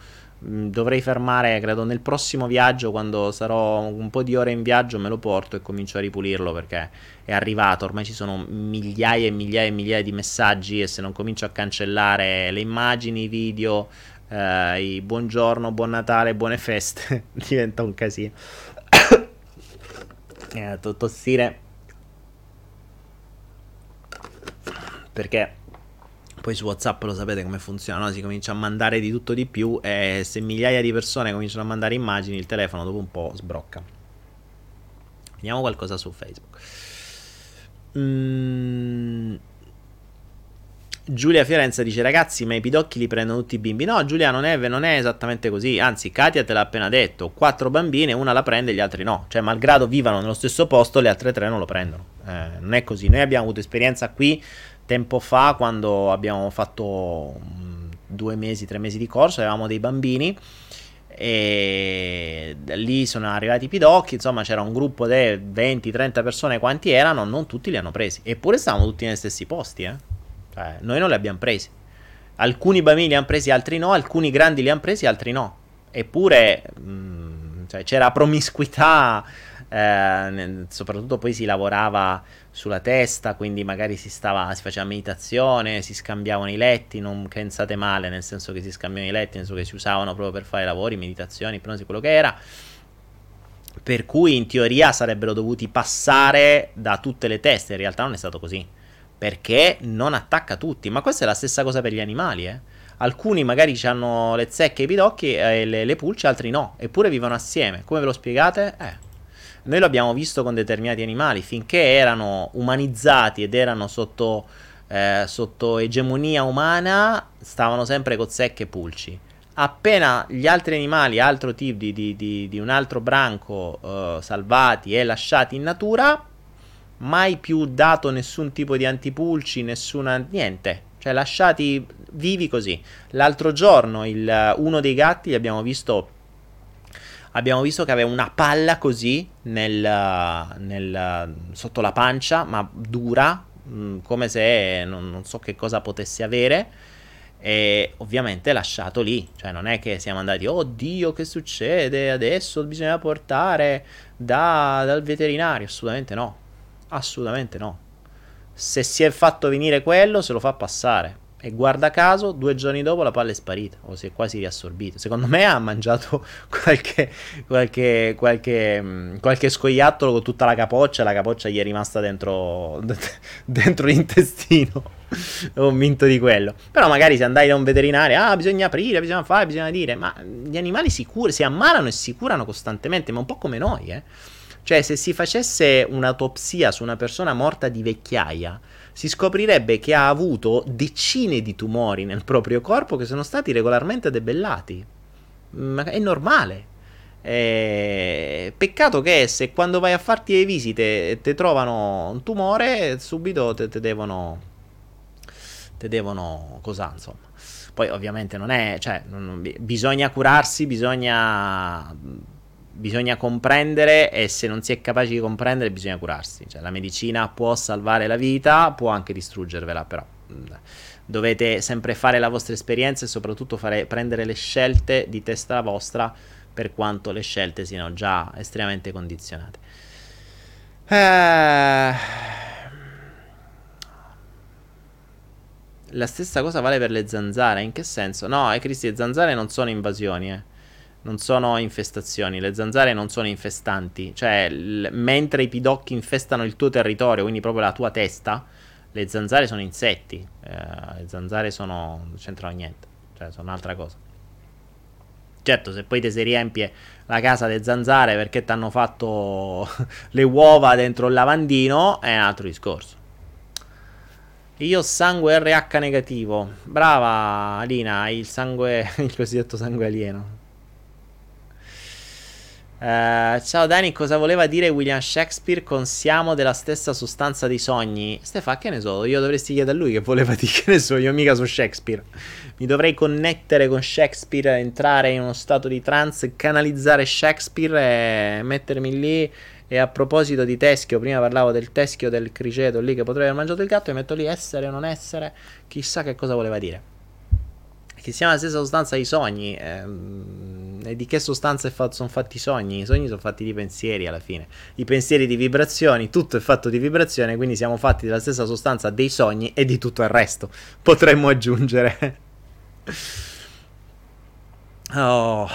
dovrei fermare, credo, nel prossimo viaggio, quando sarò un po' di ore in viaggio, me lo porto e comincio a ripulirlo perché è arrivato. Ormai ci sono migliaia e migliaia e migliaia di messaggi e se non comincio a cancellare le immagini, i video, eh, i buongiorno, buon Natale, buone feste, diventa un casino. eh, tossire. Perché poi su WhatsApp lo sapete come funziona, no? si comincia a mandare di tutto di più e se migliaia di persone cominciano a mandare immagini, il telefono dopo un po' sbrocca. Vediamo qualcosa su Facebook. Mm. Giulia Fiorenza dice ragazzi ma i pidocchi li prendono tutti i bimbi no Giulia non è, non è, esattamente così anzi Katia te l'ha appena detto quattro bambine una la prende e gli altri no cioè malgrado vivano nello stesso posto le altre tre non lo prendono eh, non è così noi abbiamo avuto esperienza qui tempo fa, quando abbiamo fatto mm, due mesi, tre mesi di corso, avevamo dei bambini e lì sono arrivati i pidocchi, insomma c'era un gruppo di 20-30 persone quanti erano, non tutti li hanno presi, eppure stavamo tutti negli stessi posti, eh? cioè, noi non li abbiamo presi. Alcuni bambini li hanno presi, altri no, alcuni grandi li hanno presi, altri no. Eppure mh, mm, cioè, c'era promiscuità, eh, soprattutto poi si lavorava sulla testa, quindi magari si, stava, si faceva meditazione, si scambiavano i letti, non pensate male, nel senso che si scambiavano i letti, nel senso che si usavano proprio per fare lavori, meditazioni, ipnosi, quello che era. Per cui in teoria sarebbero dovuti passare da tutte le teste, in realtà non è stato così, perché non attacca tutti, ma questa è la stessa cosa per gli animali, eh. Alcuni magari hanno le zecche e i pidocchi e le, le pulce, altri no, eppure vivono assieme. Come ve lo spiegate? Eh, noi lo abbiamo visto con determinati animali, finché erano umanizzati ed erano sotto, eh, sotto egemonia umana, stavano sempre con secche e pulci. Appena gli altri animali, altro tipo di, di, di, di un altro branco, eh, salvati e lasciati in natura, mai più dato nessun tipo di antipulci, nessuna niente. Cioè lasciati vivi così. L'altro giorno il, uno dei gatti abbiamo visto abbiamo visto che aveva una palla così nel, nel, sotto la pancia, ma dura, mh, mm, come se non, non, so che cosa potesse avere. e ovviamente lasciato lì, cioè non è che siamo andati, oh Dio che succede, adesso bisogna portare da, dal veterinario, assolutamente no, assolutamente no. Se si è fatto venire quello, se lo fa passare. E guarda caso, due giorni dopo la palla è sparita o si è quasi riassorbita. Secondo me ha mangiato qualche, qualche, qualche, mm, qualche scoiattolo con tutta la capoccia. La capoccia gli è rimasta dentro, dentro l'intestino. Ho convinto di quello. Però magari se andai da un veterinario, ah, bisogna aprire, bisogna fare, bisogna dire. Ma gli animali si, cur- si ammalano e si curano costantemente, ma un po' come noi, eh. Cioè, se si facesse un'autopsia su una persona morta di vecchiaia si scoprirebbe che ha avuto decine di tumori nel proprio corpo che sono stati regolarmente debellati. Ma è normale. Eh, peccato che se quando vai a farti le visite ti trovano un tumore, subito te, te devono. Te devono. Cosa insomma. Poi ovviamente non è. Cioè, non, bisogna curarsi, bisogna bisogna comprendere e se non si è capaci di comprendere bisogna curarsi. Cioè, la medicina può salvare la vita, può anche distruggervela, però mm, dovete sempre fare la vostra esperienza e soprattutto fare, prendere le scelte di testa vostra per quanto le scelte siano già estremamente condizionate. Eh... La stessa cosa vale per le zanzare, in che senso? No, eh, Cristi, le zanzare non sono invasioni, eh non sono infestazioni, le zanzare non sono infestanti, cioè l- mentre i pidocchi infestano il tuo territorio, quindi proprio la tua testa, le zanzare sono insetti, eh, le zanzare sono, non c'entrano niente, cioè sono un'altra cosa. Certo, se poi ti si riempie la casa delle zanzare perché ti hanno fatto le uova dentro il lavandino, è un altro discorso. Io ho sangue RH negativo. Brava Alina, hai il sangue, il cosiddetto sangue alieno. Uh, ciao Dani, cosa voleva dire William Shakespeare con siamo della stessa sostanza dei sogni? Stefano, che ne so, io dovresti chiedere a lui che voleva dire, che ne so, io mica so Shakespeare. Mi dovrei connettere con Shakespeare, entrare in uno stato di trance, canalizzare Shakespeare e mettermi lì. E a proposito di teschio, prima parlavo del teschio del criceto lì che potrebbe aver mangiato il gatto, e metto lì essere o non essere, chissà che cosa voleva dire. Che siamo la stessa sostanza dei sogni. Ehm e di che sostanza fatto, sono fatti i sogni? I sogni sono fatti di pensieri alla fine. I pensieri di vibrazioni, tutto è fatto di vibrazione, quindi siamo fatti della stessa sostanza dei sogni e di tutto il resto. Potremmo aggiungere. oh,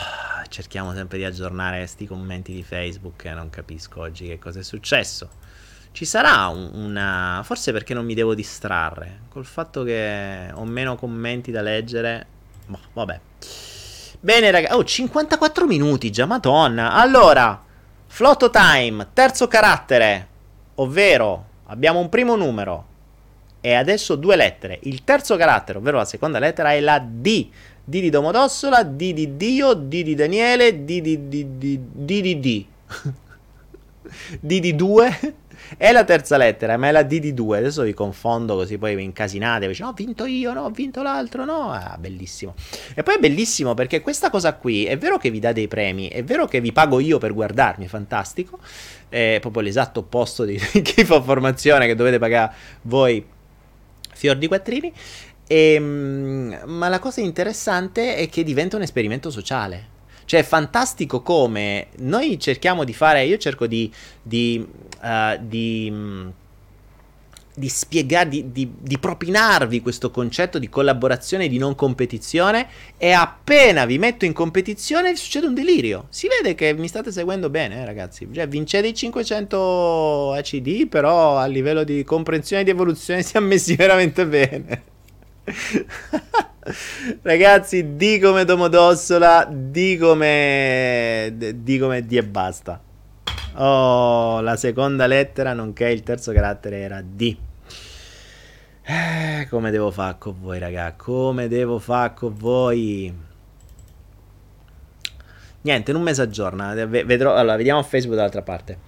cerchiamo sempre di aggiornare questi commenti di Facebook e non capisco oggi che cosa è successo. Ci sarà un, una... Forse perché non mi devo distrarre. Col fatto che ho meno commenti da leggere. Boh, vabbè. Bene, ragazzi. Oh, 54 minuti già, madonna. Allora, Flotto Time, terzo carattere. Ovvero, abbiamo un primo numero. E adesso due lettere. Il terzo carattere, ovvero la seconda lettera, è la D. D di Domodossola, D di Dio, D di Daniele, D di D di D di D. D di 2 è la terza lettera, ma è la D di 2. Adesso vi confondo così poi vi incasinate. Dice, no, ho vinto io, no, ho vinto l'altro, no. Ah, bellissimo. E poi è bellissimo perché questa cosa qui è vero che vi dà dei premi, è vero che vi pago io per guardarmi, fantastico. È proprio l'esatto opposto di chi fa formazione che dovete pagare voi fior di quattrini. E, ehm, ma la cosa interessante è che diventa un esperimento sociale. Cioè, è fantastico come noi cerchiamo di fare. Io cerco di. di, uh, di di spiegare, di, di, di, propinarvi questo concetto di collaborazione e di non competizione e appena vi metto in competizione succede un delirio. Si vede che mi state seguendo bene, eh, ragazzi. Cioè, vincete i 500 ACD, però a livello di comprensione e di evoluzione siamo messi veramente bene. Ragazzi, di come Domodossola, di come... di come di e basta. Oh, la seconda lettera, nonché il terzo carattere era D. Eh, come devo fare con voi, raga? Come devo fare con voi? Niente, in un mese aggiorna. Vedrò, allora, vediamo Facebook dall'altra parte.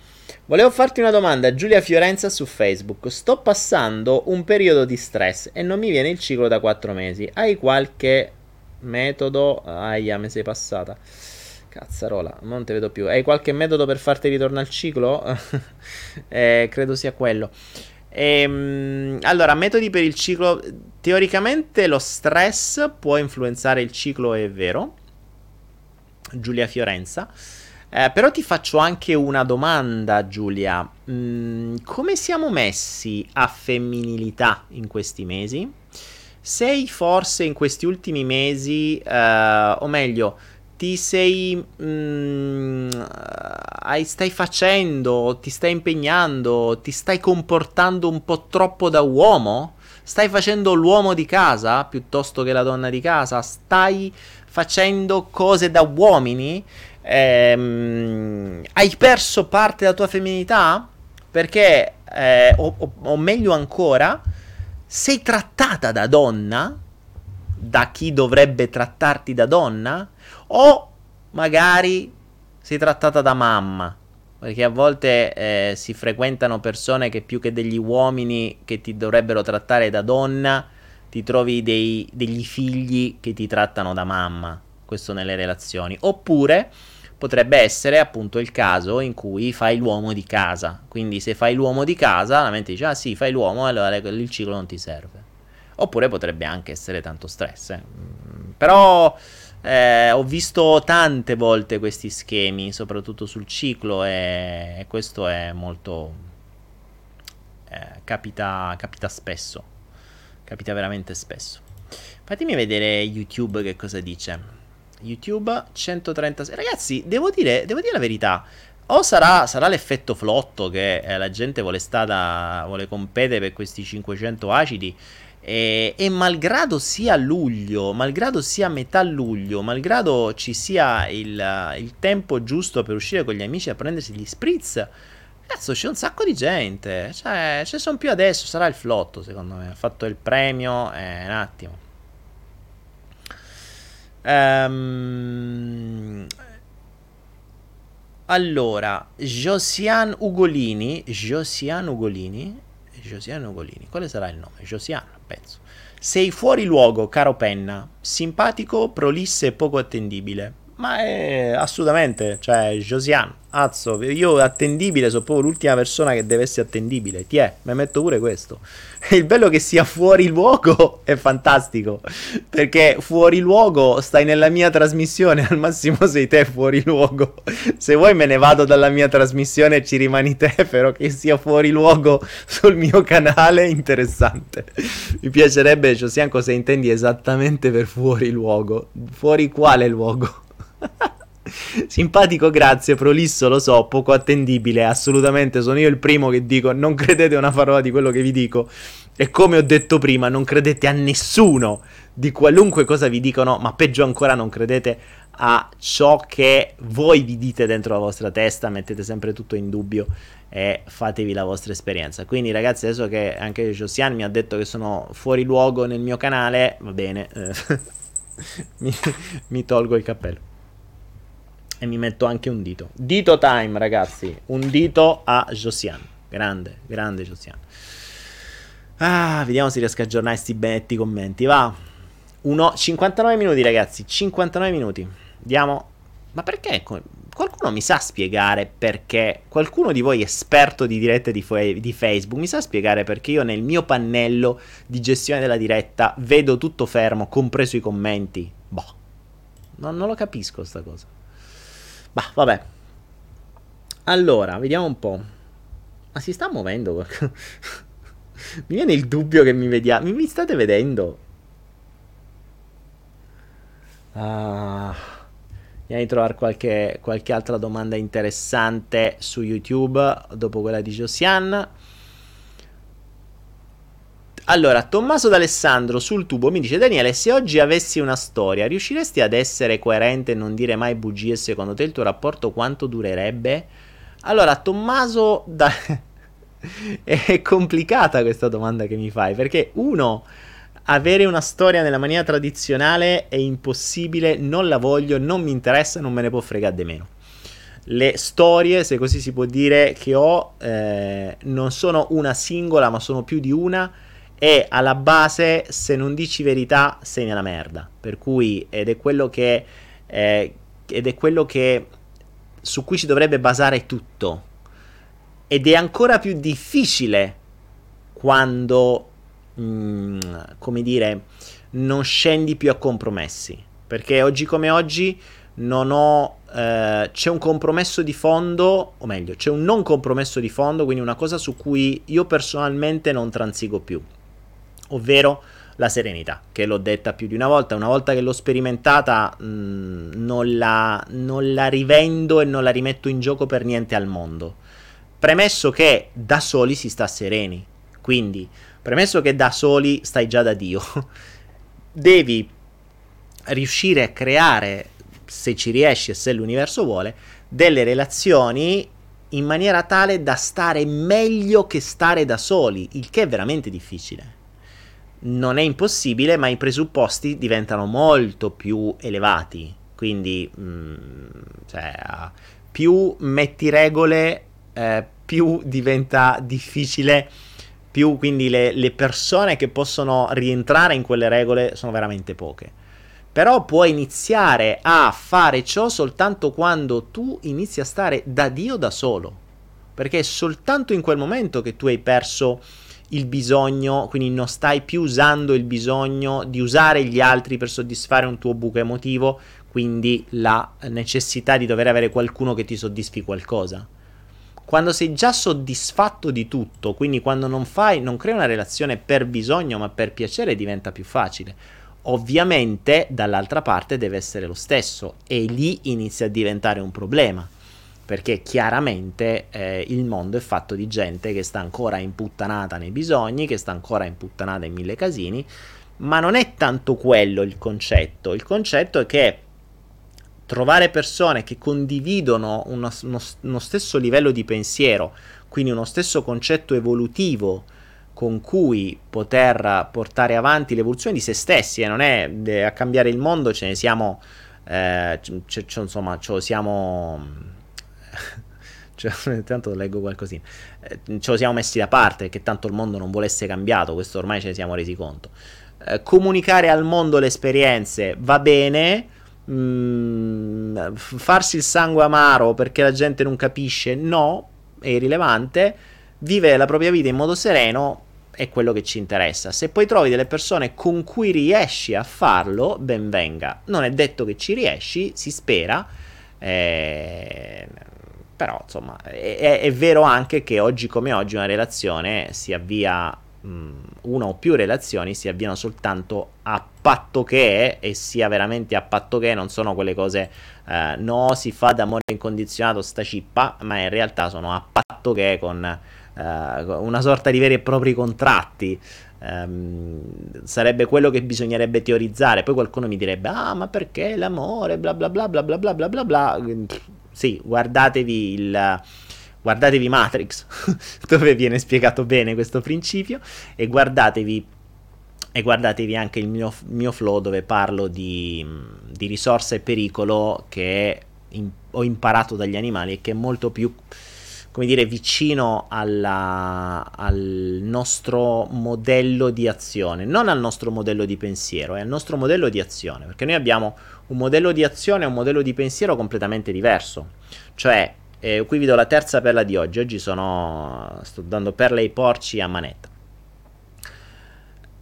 Volevo farti una domanda, Giulia Fiorenza su Facebook. Sto passando un periodo di stress e non mi viene il ciclo da 4 mesi. Hai qualche metodo? Aia, me sei passata. Cazzarola, non te vedo più. Hai qualche metodo per farti ritornare al ciclo? eh, credo sia quello. Ehm, allora, metodi per il ciclo. Teoricamente lo stress può influenzare il ciclo, è vero. Giulia Fiorenza. Eh, però ti faccio anche una domanda, Giulia. Mm, come siamo messi a femminilità in questi mesi? Sei forse in questi ultimi mesi, eh, o meglio, ti sei. Mm, stai facendo, ti stai impegnando, ti stai comportando un po' troppo da uomo? Stai facendo l'uomo di casa piuttosto che la donna di casa? Stai facendo cose da uomini? Ehm, hai perso parte della tua femminilità? Perché, eh, o, o, o meglio ancora, sei trattata da donna? Da chi dovrebbe trattarti da donna? O magari sei trattata da mamma? Perché a volte eh, si frequentano persone che più che degli uomini che ti dovrebbero trattare da donna, ti trovi dei, degli figli che ti trattano da mamma. Questo nelle relazioni. Oppure potrebbe essere appunto il caso in cui fai l'uomo di casa. Quindi se fai l'uomo di casa, la mente dice, ah sì, fai l'uomo, allora il ciclo non ti serve. Oppure potrebbe anche essere tanto stress. Eh. Mm, però eh, ho visto tante volte questi schemi, soprattutto sul ciclo, e, questo è molto... Eh, capita, capita spesso. Capita veramente spesso. Fatemi vedere YouTube che cosa dice. YouTube 136. Ragazzi, devo dire, devo dire la verità. O sarà, sarà l'effetto flotto che eh, la gente vuole, stata, vuole competere per questi 500 acidi. E, e, malgrado sia luglio, malgrado sia metà luglio, malgrado ci sia il, il tempo giusto per uscire con gli amici a prendersi gli spritz, cazzo c'è un sacco di gente. Cioè, ce ne sono più adesso. Sarà il flotto, secondo me. Ha fatto il premio. Eh, un attimo. Um, allora, Josian Ugolini, Josian Ugolini, Josian Ugolini, quale sarà il nome? Josian, penso. Sei fuori luogo, caro Penna, simpatico, prolisse e poco attendibile. Ma è assolutamente, cioè, Josian, azzo, io attendibile, sono proprio l'ultima persona che deve essere attendibile. Ti è, mi metto pure questo. Il bello che sia fuori luogo è fantastico, perché fuori luogo stai nella mia trasmissione, al massimo sei te fuori luogo. Se vuoi me ne vado dalla mia trasmissione e ci rimani te, però che sia fuori luogo sul mio canale interessante. Mi piacerebbe, Josian, cosa intendi esattamente per fuori luogo? Fuori quale luogo? Simpatico, grazie, prolisso, lo so, poco attendibile, assolutamente sono io il primo che dico non credete una parola di quello che vi dico e come ho detto prima non credete a nessuno di qualunque cosa vi dicono, ma peggio ancora non credete a ciò che voi vi dite dentro la vostra testa, mettete sempre tutto in dubbio e fatevi la vostra esperienza. Quindi ragazzi, adesso che anche Josian mi ha detto che sono fuori luogo nel mio canale, va bene, eh, mi, mi tolgo il cappello. E mi metto anche un dito. Dito time, ragazzi. Un dito a Josian. Grande, grande Josian. Ah, vediamo se riesco a aggiornare questi benetti commenti. Va. Uno, 59 minuti, ragazzi. 59 minuti. Andiamo. Ma perché? Qualcuno mi sa spiegare perché? Qualcuno di voi esperto di dirette di, di, Facebook mi sa spiegare perché io nel mio pannello di gestione della diretta vedo tutto fermo, compreso i commenti? Boh. Non, non lo capisco sta cosa. Bah, vabbè. Allora, vediamo un po'. Ma si sta muovendo? mi viene il dubbio che mi vediate. Mi, mi state vedendo? Ah. Vediamo di trovare qualche, qualche altra domanda interessante su YouTube dopo quella di Josian. Allora, Tommaso D'Alessandro sul tubo mi dice: Daniele, se oggi avessi una storia, riusciresti ad essere coerente e non dire mai bugie? Secondo te il tuo rapporto quanto durerebbe? Allora, Tommaso, da... è complicata questa domanda che mi fai perché uno. Avere una storia nella maniera tradizionale è impossibile, non la voglio, non mi interessa, non me ne può fregare di meno le storie, se così si può dire, che ho eh, non sono una singola, ma sono più di una e alla base se non dici verità sei nella merda. Per cui ed è quello che eh, ed è quello che su cui ci dovrebbe basare tutto. Ed è ancora più difficile quando, mh, mm, come dire, non scendi più a compromessi. Perché oggi come oggi non ho. Eh, c'è un compromesso di fondo, o meglio, c'è un non compromesso di fondo, quindi una cosa su cui io personalmente non transigo più, ovvero la serenità, che l'ho detta più di una volta, una volta che l'ho sperimentata mh, mm, non, la, non la rivendo e non la rimetto in gioco per niente al mondo. Premesso che da soli si sta sereni, quindi premesso che da soli stai già da Dio, devi riuscire a creare se ci riesci e se l'universo vuole, delle relazioni in maniera tale da stare meglio che stare da soli, il che è veramente difficile. Non è impossibile, ma i presupposti diventano molto più elevati. Quindi, mh, mm, cioè, più metti regole, eh, più diventa difficile, più quindi le, le persone che possono rientrare in quelle regole sono veramente poche. Però puoi iniziare a fare ciò soltanto quando tu inizi a stare da Dio da solo. Perché è soltanto in quel momento che tu hai perso il bisogno, quindi non stai più usando il bisogno di usare gli altri per soddisfare un tuo buco emotivo, quindi la necessità di dover avere qualcuno che ti soddisfi qualcosa. Quando sei già soddisfatto di tutto, quindi quando non fai, non crei una relazione per bisogno ma per piacere, diventa più facile ovviamente dall'altra parte deve essere lo stesso e lì inizia a diventare un problema perché chiaramente eh, il mondo è fatto di gente che sta ancora imputtanata nei bisogni, che sta ancora imputtanata in mille casini, ma non è tanto quello il concetto, il concetto è che trovare persone che condividono uno, uno, uno stesso livello di pensiero, quindi uno stesso concetto evolutivo, con cui poter portare avanti l'evoluzione di se stessi e non è eh, a cambiare il mondo ce ne siamo eh, c- c- insomma ce lo siamo cioè, tanto leggo qualcosina eh, ce lo siamo messi da parte che tanto il mondo non volesse cambiato questo ormai ce ne siamo resi conto eh, comunicare al mondo le esperienze va bene mh, mm, farsi il sangue amaro perché la gente non capisce no è irrilevante vivere la propria vita in modo sereno è quello che ci interessa. Se poi trovi delle persone con cui riesci a farlo, ben venga. Non è detto che ci riesci, si spera. Eh, però insomma è, è, vero anche che oggi come oggi una relazione si avvia mh, una o più relazioni si avviano soltanto a patto che e sia veramente a patto che non sono quelle cose eh, no si fa d'amore incondizionato sta cippa ma in realtà sono a patto che con eh, una sorta di veri e propri contratti Um, sarebbe quello che bisognerebbe teorizzare. Poi qualcuno mi direbbe: Ah, ma perché l'amore? Bla bla bla bla bla bla bla bla. Sì, guardatevi il. Guardatevi Matrix, dove viene spiegato bene questo principio, e guardatevi, e guardatevi anche il mio, mio flow dove parlo di, di risorsa e pericolo che in, ho imparato dagli animali e che è molto più come dire, vicino alla, al nostro modello di azione, non al nostro modello di pensiero, è al nostro modello di azione, perché noi abbiamo un modello di azione e un modello di pensiero completamente diverso. Cioè, eh, qui vi do la terza perla di oggi, oggi sono, sto dando perle ai porci a manetta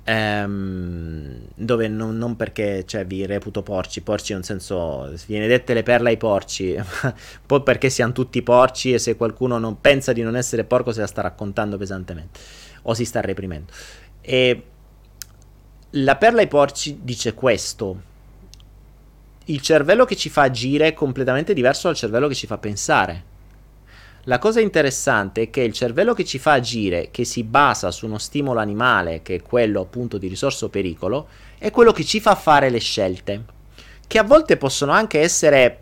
ehm, dove non, non, perché cioè, vi reputo porci, porci in un senso, viene dette le perle ai porci, poi perché siamo tutti porci e se qualcuno non pensa di non essere porco se la sta raccontando pesantemente o si sta reprimendo. E la perla ai porci dice questo. Il cervello che ci fa agire è completamente diverso dal cervello che ci fa pensare. La cosa interessante è che il cervello che ci fa agire, che si basa su uno stimolo animale, che è quello appunto di risorso pericolo, è quello che ci fa fare le scelte, che a volte possono anche essere,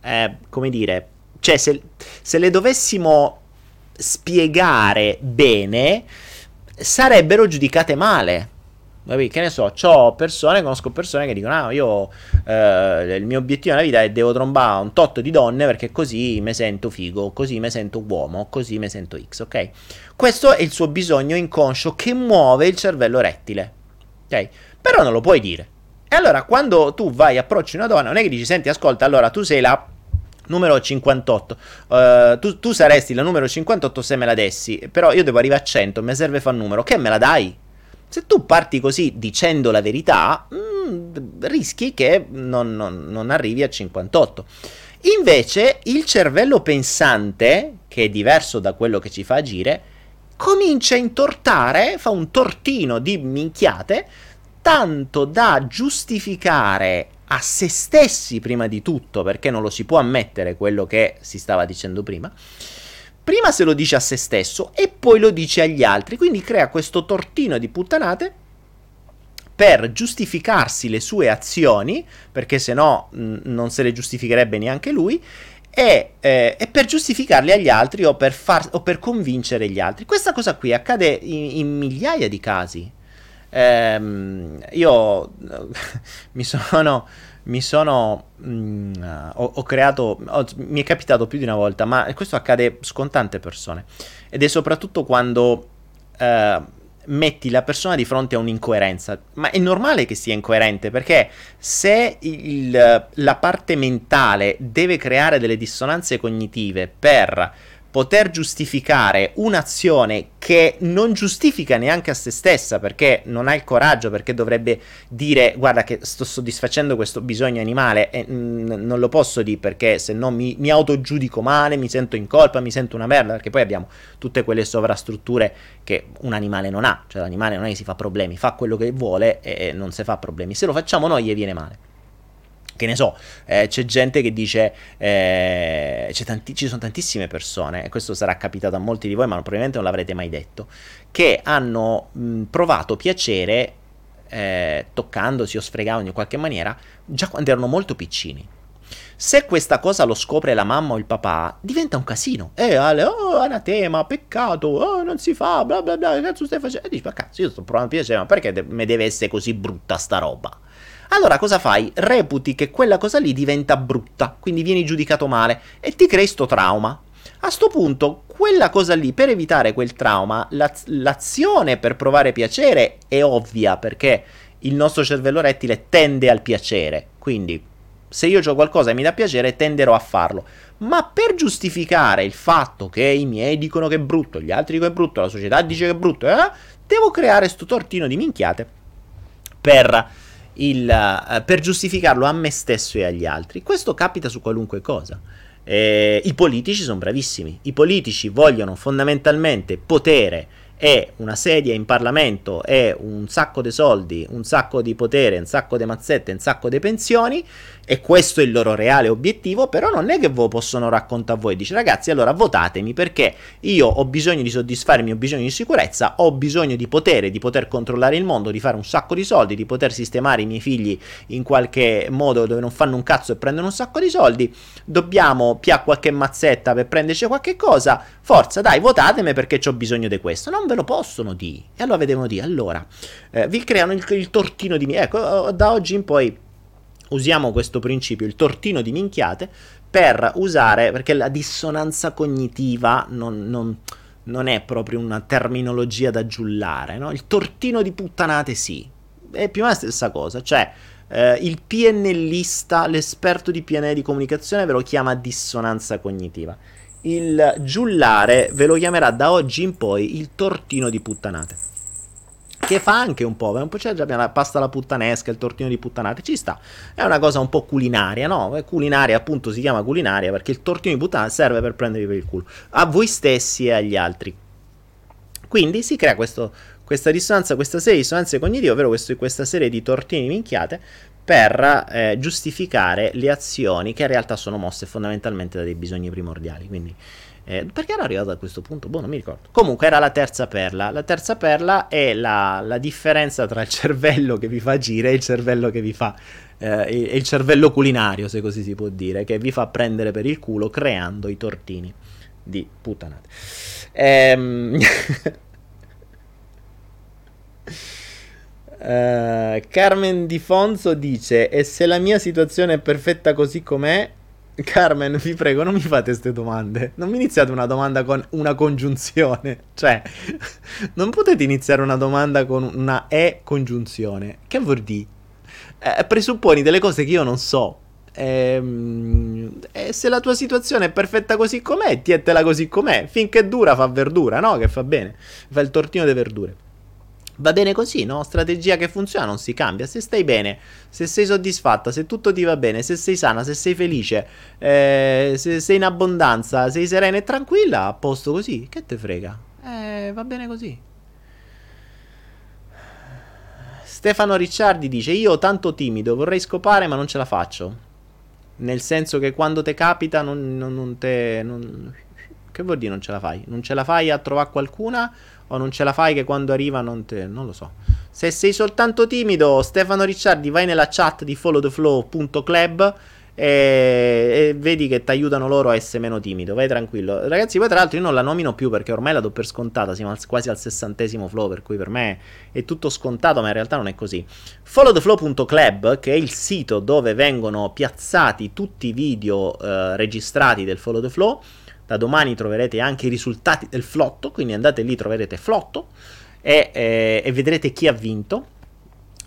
eh, come dire, cioè se, se le dovessimo spiegare bene, sarebbero giudicate male. Che ne so, ho persone, conosco persone che dicono: Ah, io eh, il mio obiettivo nella vita è devo trombare un tot di donne perché così mi sento figo, così mi sento uomo, così mi sento X, ok? Questo è il suo bisogno inconscio che muove il cervello rettile, ok? Però non lo puoi dire. E allora, quando tu vai, approcci una donna, non è che dici: Senti, ascolta, allora tu sei la numero 58. Uh, eh, tu, tu, saresti la numero 58 se me la dessi, però io devo arrivare a 100, mi serve fare numero. Che me la dai? Se tu parti così dicendo la verità, mm, rischi che non, non, non arrivi a 58. Invece il cervello pensante, che è diverso da quello che ci fa agire, comincia a intortare, fa un tortino di minchiate, tanto da giustificare a se stessi prima di tutto, perché non lo si può ammettere quello che si stava dicendo prima. Prima se lo dice a se stesso e poi lo dice agli altri, quindi crea questo tortino di puttanate per giustificarsi le sue azioni, perché se no mh, non se le giustificherebbe neanche lui, e, eh, e, per giustificarli agli altri o per, far, o per, convincere gli altri. Questa cosa qui accade in, in migliaia di casi. Ehm, io mi sono, mi sono mh, ho, ho, creato, ho, mi è capitato più di una volta, ma questo accade con tante persone. Ed è soprattutto quando eh, metti la persona di fronte a un'incoerenza, ma è normale che sia incoerente perché se il, la parte mentale deve creare delle dissonanze cognitive per poter giustificare un'azione che non giustifica neanche a se stessa perché non ha il coraggio, perché dovrebbe dire guarda che sto soddisfacendo questo bisogno animale e mm, non lo posso dire perché se no mi, mi autogiudico male, mi sento in colpa, mi sento una merda, perché poi abbiamo tutte quelle sovrastrutture che un animale non ha, cioè l'animale non è che si fa problemi, fa quello che vuole e non si fa problemi, se lo facciamo noi gli viene male che ne so, eh, c'è gente che dice, eh, tanti, ci sono tantissime persone, e questo sarà capitato a molti di voi, ma probabilmente non l'avrete mai detto, che hanno mh, provato piacere eh, toccandosi o sfregando in qualche maniera già quando erano molto piccini. Se questa cosa lo scopre la mamma o il papà, diventa un casino. Eh, Ale, oh, anatema, peccato, oh, non si fa, bla bla bla, che cazzo stai facendo? E dici, ma cazzo, io sto provando piacere, ma perché de- mi deve essere così brutta sta roba? Allora cosa fai? Reputi che quella cosa lì diventa brutta, quindi vieni giudicato male e ti crei sto trauma. A sto punto, quella cosa lì, per evitare quel trauma, l'az- l'azione per provare piacere è ovvia perché il nostro cervello rettile tende al piacere. Quindi, se io ho qualcosa e mi dà piacere, tenderò a farlo. Ma per giustificare il fatto che i miei dicono che è brutto, gli altri dicono che è brutto, la società dice che è brutto, eh, devo creare sto tortino di minchiate per il, uh, per giustificarlo a me stesso e agli altri. Questo capita su qualunque cosa. Eh, I politici sono bravissimi, i politici vogliono fondamentalmente potere e una sedia in Parlamento e un sacco di soldi, un sacco di potere, un sacco di mazzette, un sacco di pensioni e questo è il loro reale obiettivo, però non è che voi possono raccontare a voi, dice ragazzi allora votatemi perché io ho bisogno di soddisfarmi, ho bisogno di sicurezza, ho bisogno di potere, di poter controllare il mondo, di fare un sacco di soldi, di poter sistemare i miei figli in qualche modo dove non fanno un cazzo e prendono un sacco di soldi, dobbiamo pia qualche mazzetta per prenderci qualche cosa, forza dai votatemi perché ho bisogno di questo, non ve lo possono dire. E allora devono dire, allora, eh, vi creano il, il tortino di... Ecco, da oggi in poi usiamo questo principio, il tortino di minchiate, per usare, perché la dissonanza cognitiva non, non, non è proprio una terminologia da giullare, no? Il tortino di puttanate sì, è più o meno la stessa cosa, cioè eh, il PNLista, l'esperto di PNL di comunicazione ve lo chiama dissonanza cognitiva il giullare ve lo chiamerà da oggi in poi il tortino di puttanate. Che fa anche un po', un po' c'è già la pasta alla puttanesca, il tortino di puttanate, ci sta. È una cosa un po' culinaria, no? Culinaria, appunto, si chiama culinaria perché il tortino di puttanate serve per prendervi per il culo a voi stessi e agli altri. Quindi si crea questo, questa dissonanza, questa serie di dissonanze cognitive, ovvero questo, questa serie di tortini minchiate per eh, giustificare le azioni che in realtà sono mosse fondamentalmente da dei bisogni primordiali. Quindi, eh, perché era arrivato a questo punto? Boh, non mi ricordo. Comunque era la terza perla. La terza perla è la, la differenza tra il cervello che vi fa agire e il cervello che vi fa. Eh, il cervello culinario, se così si può dire, che vi fa prendere per il culo creando i tortini di puttanate. Ehm. Uh, Carmen Di Fonso dice: E se la mia situazione è perfetta così com'è? Carmen, vi prego, non mi fate queste domande. Non mi iniziate una domanda con una congiunzione. Cioè, non potete iniziare una domanda con una E congiunzione. Che vuol dire? Eh, presupponi delle cose che io non so. Ehm, E se la tua situazione è perfetta così com'è, tietela così com'è. Finché dura fa verdura, no? Che fa bene. Fa il tortino di verdure. Va bene così, no? Strategia che funziona, non si cambia. Se stai bene, se sei soddisfatta, se tutto ti va bene, se sei sana, se sei felice, eh, se sei in abbondanza, sei serena e tranquilla, a posto così. Che te frega? Eh, va bene così. Stefano Ricciardi dice: Io tanto timido, vorrei scopare, ma non ce la faccio. Nel senso che quando te capita, non, non, non te. Non... Che vuol dire non ce la fai? Non ce la fai a trovare qualcuna? O non ce la fai che quando arriva non te... non lo so. Se sei soltanto timido, Stefano Ricciardi, vai nella chat di followtheflow.club e, e vedi che ti aiutano loro a essere meno timido. Vai tranquillo. Ragazzi, poi tra l'altro io non la nomino più perché ormai la do per scontata, siamo quasi al sessantesimo flow, per cui per me è tutto scontato, ma in realtà non è così. Followtheflow.club, che è il sito dove vengono piazzati tutti i video eh, registrati del Follow the Flow da domani troverete anche i risultati del flotto, quindi andate lì, troverete flotto e, eh, e vedrete chi ha vinto.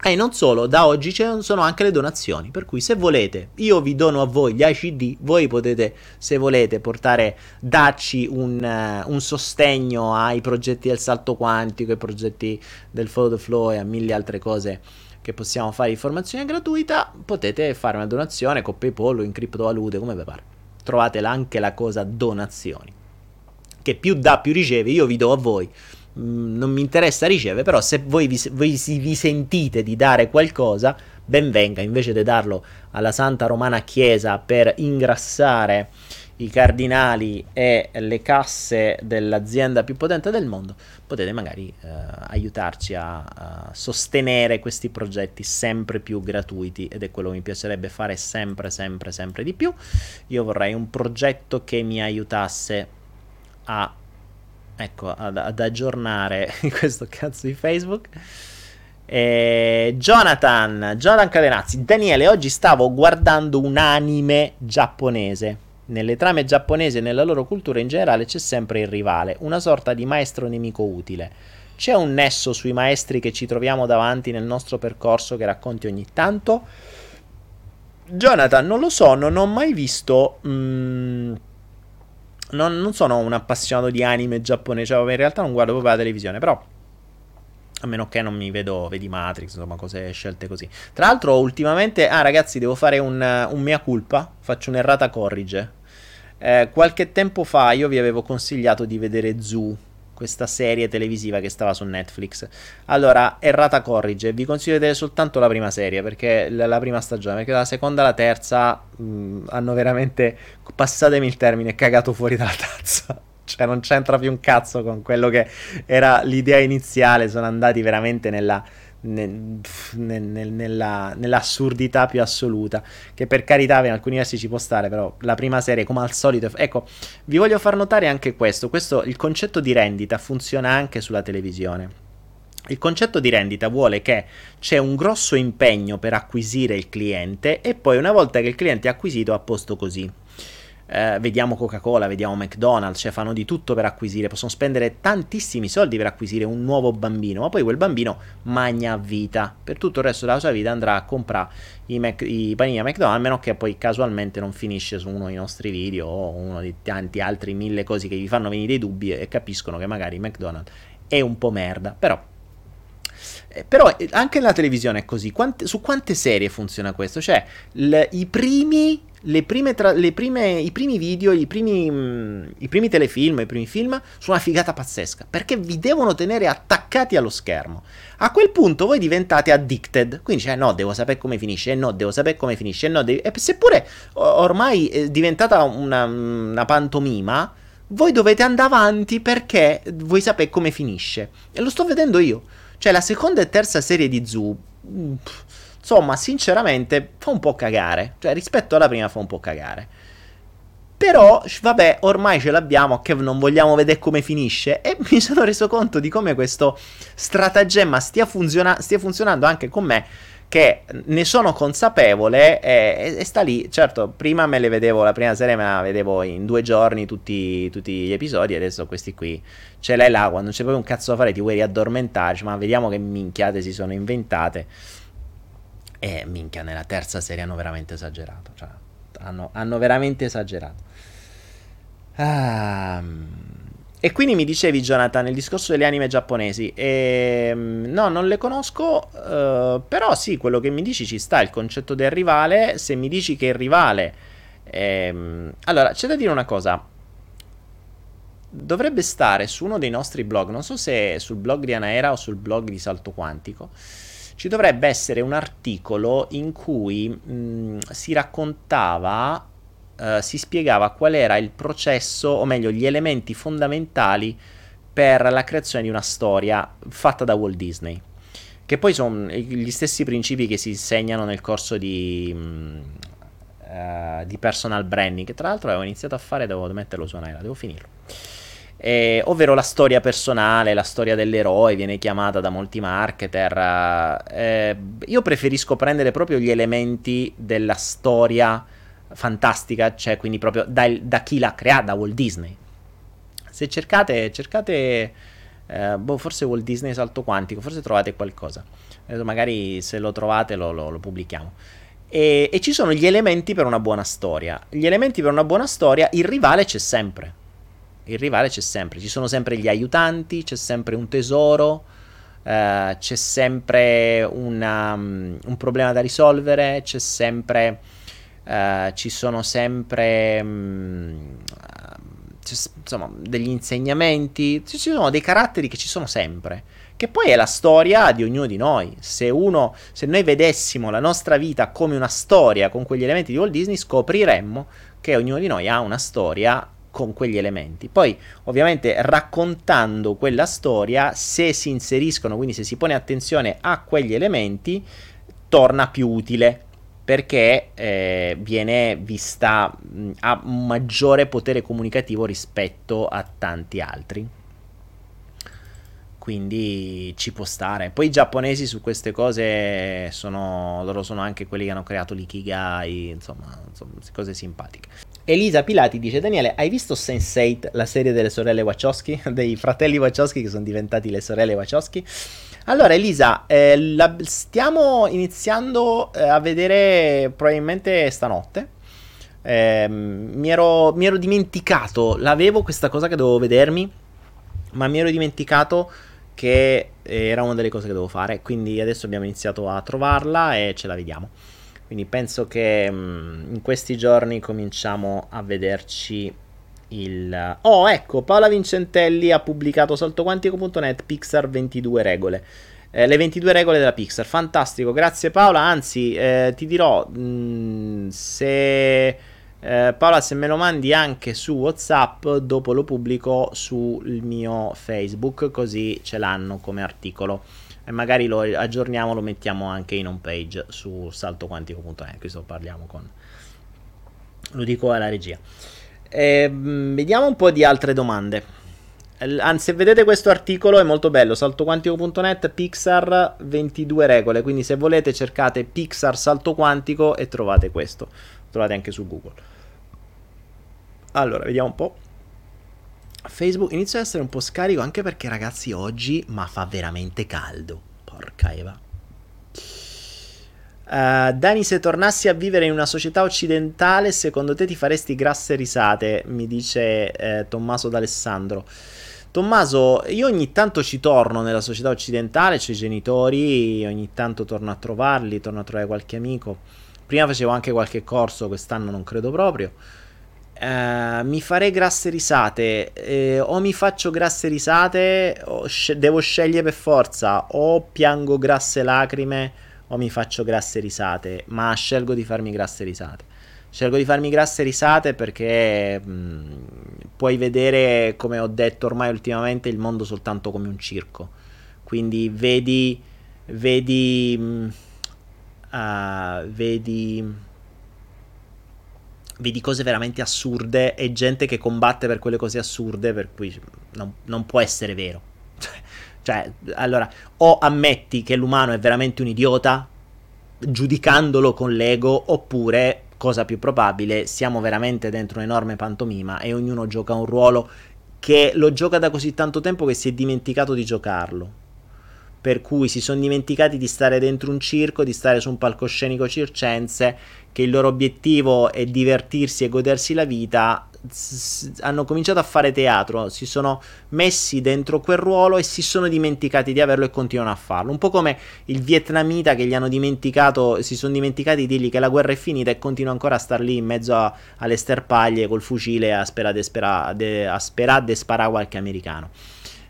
E non solo, da oggi ci sono anche le donazioni, per cui se volete, io vi dono a voi gli ICD, voi potete, se volete, portare, darci un, uh, un sostegno ai progetti del salto quantico, ai progetti del follow the flow e a mille altre cose che possiamo fare di formazione gratuita, potete fare una donazione con PayPal o in criptovalute, come vi pare trovate anche la cosa donazioni. Che più dà più riceve, io vi do a voi. Mm, non mi interessa ricevere, però se voi vi, voi vi sentite di dare qualcosa, ben venga, invece di darlo alla Santa Romana Chiesa per ingrassare i cardinali e le casse dell'azienda più potente del mondo, potete magari eh, aiutarci a, a, sostenere questi progetti sempre più gratuiti ed è quello che mi piacerebbe fare sempre, sempre, sempre di più. Io vorrei un progetto che mi aiutasse a, ecco, ad, ad aggiornare questo cazzo di Facebook. Eh, Jonathan, Jonathan Cadenazzi, Daniele, oggi stavo guardando un anime giapponese nelle trame giapponesi e nella loro cultura in generale c'è sempre il rivale, una sorta di maestro nemico utile. C'è un nesso sui maestri che ci troviamo davanti nel nostro percorso che racconti ogni tanto? Jonathan, non lo so, non ho mai visto... Mm, non, non, sono un appassionato di anime giapponese, cioè in realtà non guardo proprio la televisione, però a meno che non mi vedo, vedi Matrix, insomma, cose scelte così. Tra l'altro, ultimamente, ah ragazzi, devo fare un, un mea culpa, faccio un'errata corrige. Eh, qualche tempo fa io vi avevo consigliato di vedere Zoo, questa serie televisiva che stava su Netflix. Allora, errata corrige, vi consiglio di vedere soltanto la prima serie, perché la, la prima stagione, perché la seconda e la terza mh, hanno veramente, passatemi il termine, cagato fuori dalla tazza cioè non c'entra più un cazzo con quello che era l'idea iniziale, sono andati veramente nella, nel, nel, nella, nell'assurdità più assoluta, che per carità in alcuni versi ci può stare, però la prima serie come al solito, ecco, vi voglio far notare anche questo, questo il concetto di rendita funziona anche sulla televisione. Il concetto di rendita vuole che c'è un grosso impegno per acquisire il cliente e poi una volta che il cliente è acquisito a posto così eh, vediamo Coca-Cola, vediamo McDonald's, cioè fanno di tutto per acquisire, possono spendere tantissimi soldi per acquisire un nuovo bambino, ma poi quel bambino magna vita, per tutto il resto della sua vita andrà a comprare i, Mac- i panini a McDonald's, a meno che poi casualmente non finisce su uno dei nostri video o uno di tanti altri mille cose che vi fanno venire dei dubbi e capiscono che magari McDonald's è un po' merda, però eh, però eh, anche nella televisione è così. Quante, su quante serie funziona questo? Cioè, l, i primi le prime tra, le prime, i primi video, i primi, mh, mm, i primi telefilm, i primi film sono una figata pazzesca perché vi devono tenere attaccati allo schermo. A quel punto voi diventate addicted, quindi cioè no, devo sapere come finisce, no, devo sapere come finisce, no, devi... e seppure ormai è diventata una, una pantomima, voi dovete andare avanti perché vuoi sapere come finisce. E lo sto vedendo io. Cioè la seconda e terza serie di Zoo... Pff, Insomma, sinceramente, fa un po' cagare. Cioè, rispetto alla prima fa un po' cagare. Però, vabbè, ormai ce l'abbiamo, che non vogliamo vedere come finisce. E mi sono reso conto di come questo stratagemma stia, funziona- stia funzionando anche con me. Che ne sono consapevole e, e, sta lì. Certo, prima me le vedevo, la prima serie me la vedevo in due giorni tutti, tutti gli episodi. Adesso questi qui ce l'hai là. Quando c'è proprio un cazzo da fare, ti vuoi riaddormentare. Ma vediamo che minchiate si sono inventate. E minchia, nella terza serie hanno veramente esagerato. Cioè, hanno, hanno veramente esagerato. Ah, e quindi mi dicevi, Jonathan, il discorso delle anime giapponesi. E, ehm, no, non le conosco, uh, però sì, quello che mi dici ci sta, il concetto del rivale. Se mi dici che il rivale... Ehm, allora, c'è da dire una cosa. Dovrebbe stare su uno dei nostri blog, non so se sul blog di Anaera o sul blog di Salto Quantico, ci dovrebbe essere un articolo in cui mh, si raccontava uh, si spiegava qual era il processo, o meglio, gli elementi fondamentali per la creazione di una storia fatta da Walt Disney. Che poi sono gli stessi principi che si insegnano nel corso di, uh, di personal branding, che tra l'altro avevo iniziato a fare, devo metterlo su Naira, devo finirlo. Eh, ovvero la storia personale, la storia dell'eroe, viene chiamata da molti marketer. Eh, io preferisco prendere proprio gli elementi della storia fantastica, cioè quindi proprio da, da chi l'ha creata, da Walt Disney. Se cercate, cercate eh, boh, forse Walt Disney salto quantico, forse trovate qualcosa. Adesso magari se lo trovate lo, lo, lo pubblichiamo. E, e, ci sono gli elementi per una buona storia. Gli elementi per una buona storia, il rivale c'è sempre. Il rivale c'è sempre. Ci sono sempre gli aiutanti, c'è sempre un tesoro, eh, c'è sempre una, um, un problema da risolvere, c'è sempre Uh, ci sono sempre um, insomma, degli insegnamenti, ci sono dei caratteri che ci sono sempre. Che poi è la storia di ognuno di noi. Se, uno, se noi vedessimo la nostra vita come una storia con quegli elementi di Walt Disney, scopriremmo che ognuno di noi ha una storia con quegli elementi. Poi, ovviamente, raccontando quella storia, se si inseriscono, quindi se si pone attenzione a quegli elementi, torna più utile perché eh, viene vista mh, ha un maggiore potere comunicativo rispetto a tanti altri. Quindi ci può stare. Poi i giapponesi su queste cose sono. loro sono anche quelli che hanno creato l'ikigai, insomma, insomma cose simpatiche. Elisa Pilati dice: Daniele, hai visto Sense8, la serie delle sorelle Wachowski? Dei fratelli Wachowski che sono diventati le sorelle Wachowski? Allora, Elisa, eh, la, stiamo iniziando eh, a vedere probabilmente stanotte. Eh, mi, ero, mi, ero, dimenticato, l'avevo questa cosa che dovevo vedermi, ma mi ero dimenticato che era una delle cose che dovevo fare. Quindi adesso abbiamo iniziato a trovarla e ce la vediamo. Quindi penso che mh, mm, in questi giorni cominciamo a vederci il... Oh, ecco, Paola Vincentelli ha pubblicato saltoquantico.net Pixar 22 regole. Eh, le 22 regole della Pixar, fantastico, grazie Paola, anzi eh, ti dirò, mh, mm, se... Eh, Paola, se me lo mandi anche su WhatsApp, dopo lo pubblico sul mio Facebook, così ce l'hanno come articolo. E magari lo aggiorniamo, lo mettiamo anche in home page su saltoquantico.net. Questo parliamo con. Lo dico alla regia. Eh, vediamo un po' di altre domande. Anzi, vedete questo articolo è molto bello, saltoquantico.net, Pixar 22 regole, quindi se volete cercate Pixar salto quantico e trovate questo, trovate anche su Google. Allora, vediamo un po'. Facebook inizia ad essere un po' scarico anche perché ragazzi oggi ma fa veramente caldo. Porca Eva. Uh, Dani, se tornassi a vivere in una società occidentale, secondo te ti faresti grasse risate? Mi dice eh, Tommaso D'Alessandro. Tommaso, io ogni tanto ci torno nella società occidentale, c'ho i genitori, ogni tanto torno a trovarli, torno a trovare qualche amico. Prima facevo anche qualche corso, quest'anno non credo proprio. Uh, mi farei grasse risate, eh, o mi faccio grasse risate, sc- devo scegliere per forza, o piango grasse lacrime o mi faccio grasse risate, ma scelgo di farmi grasse risate. Scelgo di farmi grasse risate perché mh, mm, puoi vedere, come ho detto ormai ultimamente, il mondo soltanto come un circo. Quindi vedi, vedi, mh, uh, vedi, vedi cose veramente assurde e gente che combatte per quelle cose assurde, per cui non, non può essere vero. Cioè, allora, o ammetti che l'umano è veramente un idiota, giudicandolo con l'ego, oppure, cosa più probabile, siamo veramente dentro un'enorme pantomima e ognuno gioca un ruolo che lo gioca da così tanto tempo che si è dimenticato di giocarlo. Per cui si sono dimenticati di stare dentro un circo, di stare su un palcoscenico circense, che il loro obiettivo è divertirsi e godersi la vita, hanno cominciato a fare teatro, si sono messi dentro quel ruolo e si sono dimenticati di averlo e continuano a farlo. Un po' come il vietnamita che gli hanno dimenticato, si sono dimenticati di dirgli che la guerra è finita e continua ancora a star lì in mezzo a, alle sterpaglie col fucile a sperare di sparare qualche americano.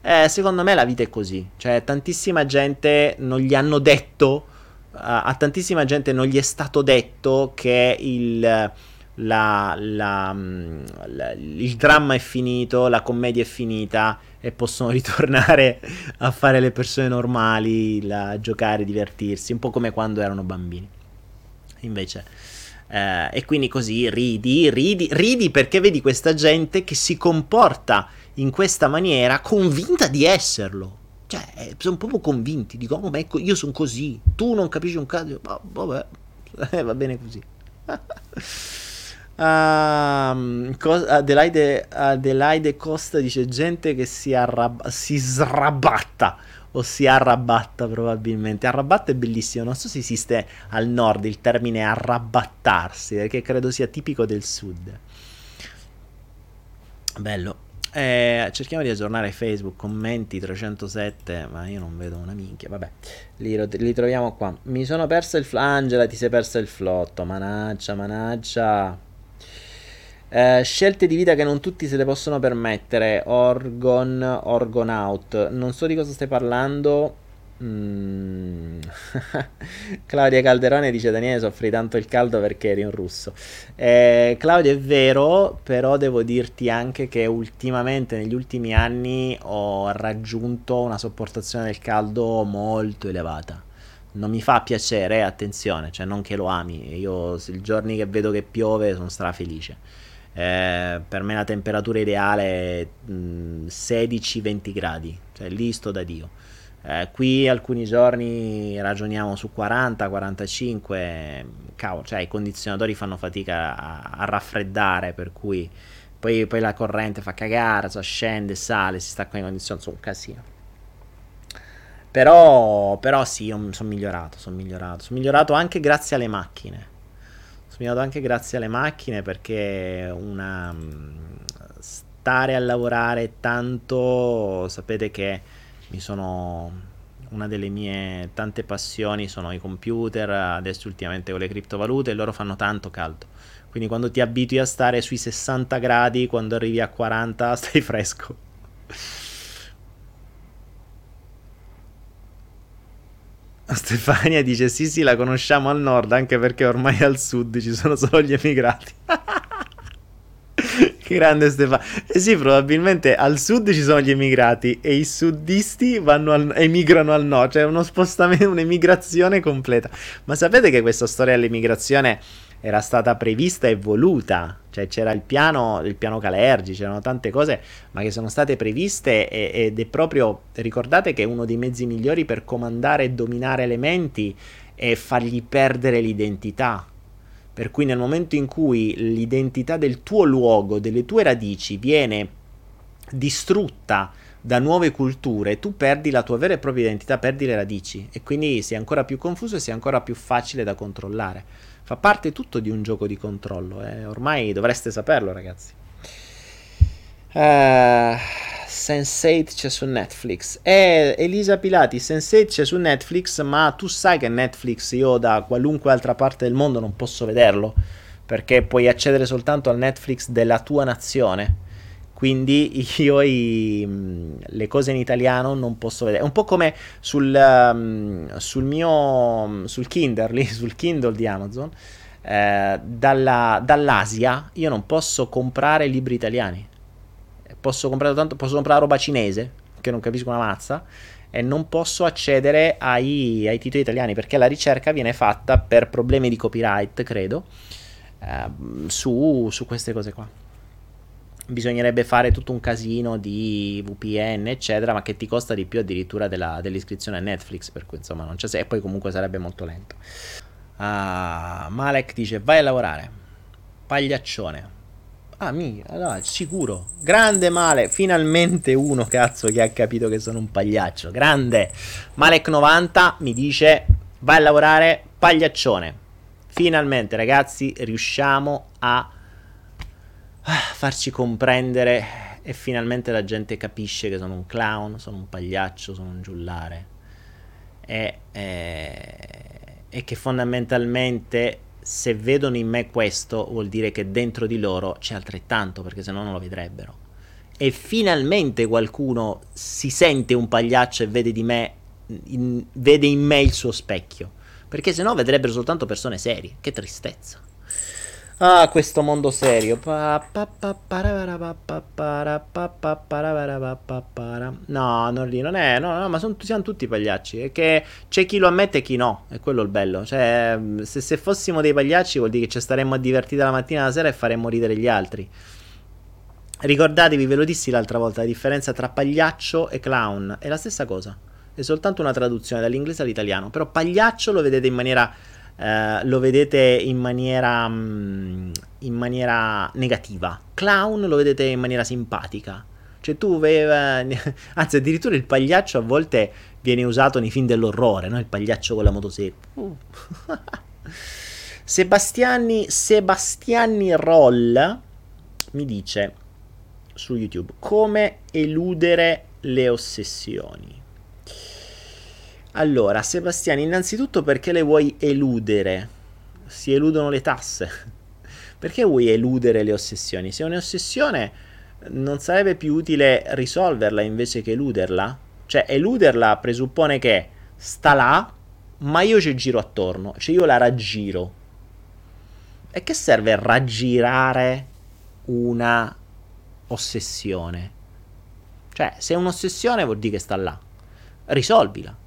Eh, secondo me la vita è così, cioè tantissima gente non gli hanno detto, a, a tantissima gente non gli è stato detto che il la, la, mm, la, il dramma è finito, la commedia è finita e possono ritornare a fare le persone normali, a giocare, divertirsi, un po' come quando erano bambini. Invece, eh, e quindi così ridi, ridi, ridi perché vedi questa gente che si comporta in questa maniera convinta di esserlo. Cioè, eh, sono proprio convinti, dico, oh, ma ecco, io sono così, tu non capisci un cazzo, vabbè, eh, va bene così. Uh, Adelaide, Adelaide, Costa dice gente che si, arrab- si srabatta o si arrabatta probabilmente. Arrabatta è bellissimo, non so se esiste al nord il termine arrabattarsi, perché credo sia tipico del sud. Bello. Eh, cerchiamo di aggiornare Facebook, commenti 307, ma io non vedo una minchia, vabbè, li, li troviamo qua. Mi sono persa il flangela, ti sei persa il flotto, manaccia, manaccia. Eh, scelte di vita che non tutti se le possono permettere. Orgon, Orgonaut. Non so di cosa stai parlando. Mm. Claudia Calderone dice Daniele soffri tanto il caldo perché eri un russo eh, Claudia è vero però devo dirti anche che ultimamente negli ultimi anni ho raggiunto una sopportazione del caldo molto elevata non mi fa piacere attenzione cioè non che lo ami io i giorni che vedo che piove sono strafelice eh, per me la temperatura ideale è 16-20 gradi, cioè lì sto da Dio. Eh, qui alcuni giorni ragioniamo su 40-45, cavolo, cioè i condizionatori fanno fatica a, a raffreddare, per cui poi, poi, la corrente fa cagare, cioè scende, sale, si sta con i condizionatori, sono un casino. Però, però sì, sono migliorato, sono migliorato, sono migliorato anche grazie alle macchine Sono anche grazie alle macchine perché una, stare a lavorare tanto, sapete che mi sono una delle mie tante passioni sono i computer, adesso ultimamente con le criptovalute e loro fanno tanto caldo. Quindi quando ti abitui a stare sui 60 gradi, quando arrivi a 40 stai fresco. Stefania dice sì sì la conosciamo al nord anche perché ormai al sud ci sono solo gli emigrati. grande Stefania. Eh sì, probabilmente al sud ci sono gli emigrati e i sudisti al, emigrano al nord, cioè uno spostamento, un'emigrazione completa. Ma sapete che questa storia dell'emigrazione era stata prevista e voluta, cioè c'era il piano, il piano Calergi, c'erano tante cose, ma che sono state previste e, ed è proprio, ricordate che uno dei mezzi migliori per comandare e dominare elementi è fargli perdere l'identità. Per cui nel momento in cui l'identità del tuo luogo, delle tue radici viene distrutta da nuove culture, tu perdi la tua vera e propria identità, perdi le radici e quindi sei ancora più confuso e sei ancora più facile da controllare. Fa parte tutto di un gioco di controllo, eh. ormai dovreste saperlo ragazzi. Uh, Sense8 c'è su Netflix. Eh, Elisa Pilati, Sense8 c'è su Netflix, ma tu sai che Netflix io da qualunque altra parte del mondo non posso vederlo, perché puoi accedere soltanto al Netflix della tua nazione. Quindi io i, le cose in italiano non posso vedere. È un po' come sul, um, sul mio sul Kindle, sul Kindle di Amazon. Eh, dalla, dall'Asia io non posso comprare libri italiani. Posso comprare, tanto, posso comprare roba cinese, che non capisco una mazza, e non posso accedere ai, ai titoli italiani perché la ricerca viene fatta per problemi di copyright, credo, eh, su, su queste cose qua bisognerebbe fare tutto un casino di VPN, eccetera, ma che ti costa di più addirittura della, dell'iscrizione a Netflix, per cui insomma non c'è se, e poi comunque sarebbe molto lento. Uh, Malek dice vai a lavorare, pagliaccione. Ah, mi, allora, sicuro. Grande male, finalmente uno cazzo che ha capito che sono un pagliaccio. Grande. Malek90 mi dice vai a lavorare pagliaccione. Finalmente, ragazzi, riusciamo a farci comprendere e finalmente la gente capisce che sono un clown, sono un pagliaccio, sono un giullare. E, e, e che fondamentalmente se vedono in me questo vuol dire che dentro di loro c'è altrettanto, perché se no non lo vedrebbero. E finalmente qualcuno si sente un pagliaccio e vede, me, in, vede in me il suo specchio, perché se no vedrebbero soltanto persone serie. Che tristezza. Ah, questo mondo serio. No, non lì, non è. No, no, ma son, siamo tutti pagliacci. È che c'è chi lo ammette e chi no. È quello il bello. Cioè, se, se fossimo dei pagliacci, vuol dire che ci staremmo a divertire la mattina e la sera e faremmo ridere gli altri. Ricordatevi, ve lo dissi l'altra volta, la differenza tra pagliaccio e clown è la stessa cosa. È soltanto una traduzione dall'inglese all'italiano. Però pagliaccio lo vedete in maniera eh, lo vedete in maniera, mm, in maniera negativa. Clown lo vedete in maniera simpatica. Cioè tu, eh, anzi addirittura il pagliaccio a volte viene usato nei film dell'orrore, no? Il pagliaccio con la motosega. Uh. Sebastiani, Sebastiani Roll mi dice su YouTube come eludere le ossessioni. Allora, Sebastiano, innanzitutto perché le vuoi eludere? Si eludono le tasse. Perché vuoi eludere le ossessioni? Se è un'ossessione, non sarebbe più utile risolverla invece che eluderla? Cioè, eluderla presuppone che sta là, ma io ci giro attorno, cioè io la raggiro. E che serve raggirare una ossessione? Cioè, se è un'ossessione vuol dire che sta là. Risolvila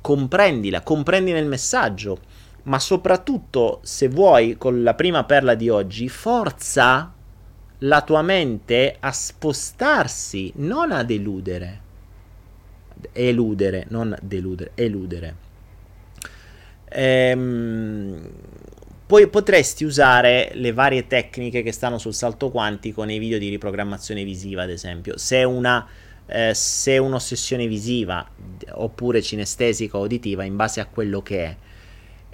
comprendila, comprendi nel messaggio, ma soprattutto se vuoi con la prima perla di oggi, forza la tua mente a spostarsi, non ad eludere. Eludere, non deludere, eludere. Ehm, poi potresti usare le varie tecniche che stanno sul salto quantico nei video di riprogrammazione visiva, ad esempio. Se una eh, se un'ossessione visiva oppure cinestesica o uditiva in base a quello che è.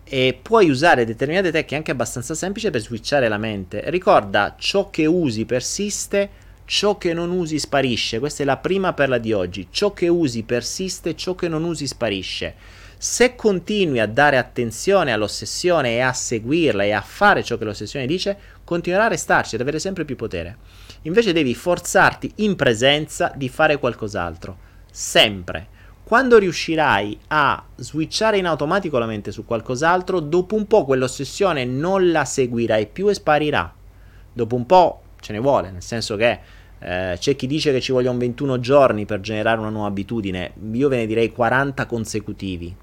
E puoi usare determinate tecniche anche abbastanza semplici per switchare la mente. Ricorda, ciò che usi persiste, ciò che non usi sparisce. Questa è la prima perla di oggi. Ciò che usi persiste, ciò che non usi sparisce. Se continui a dare attenzione all'ossessione e a seguirla e a fare ciò che l'ossessione dice, continuerà a restarci ad avere sempre più potere. Invece devi forzarti in presenza di fare qualcos'altro. Sempre. Quando riuscirai a switchare in automatico la mente su qualcos'altro, dopo un po' quell'ossessione non la seguirai più e sparirà. Dopo un po' ce ne vuole, nel senso che eh, c'è chi dice che ci vogliono 21 giorni per generare una nuova abitudine, io ve ne direi 40 consecutivi.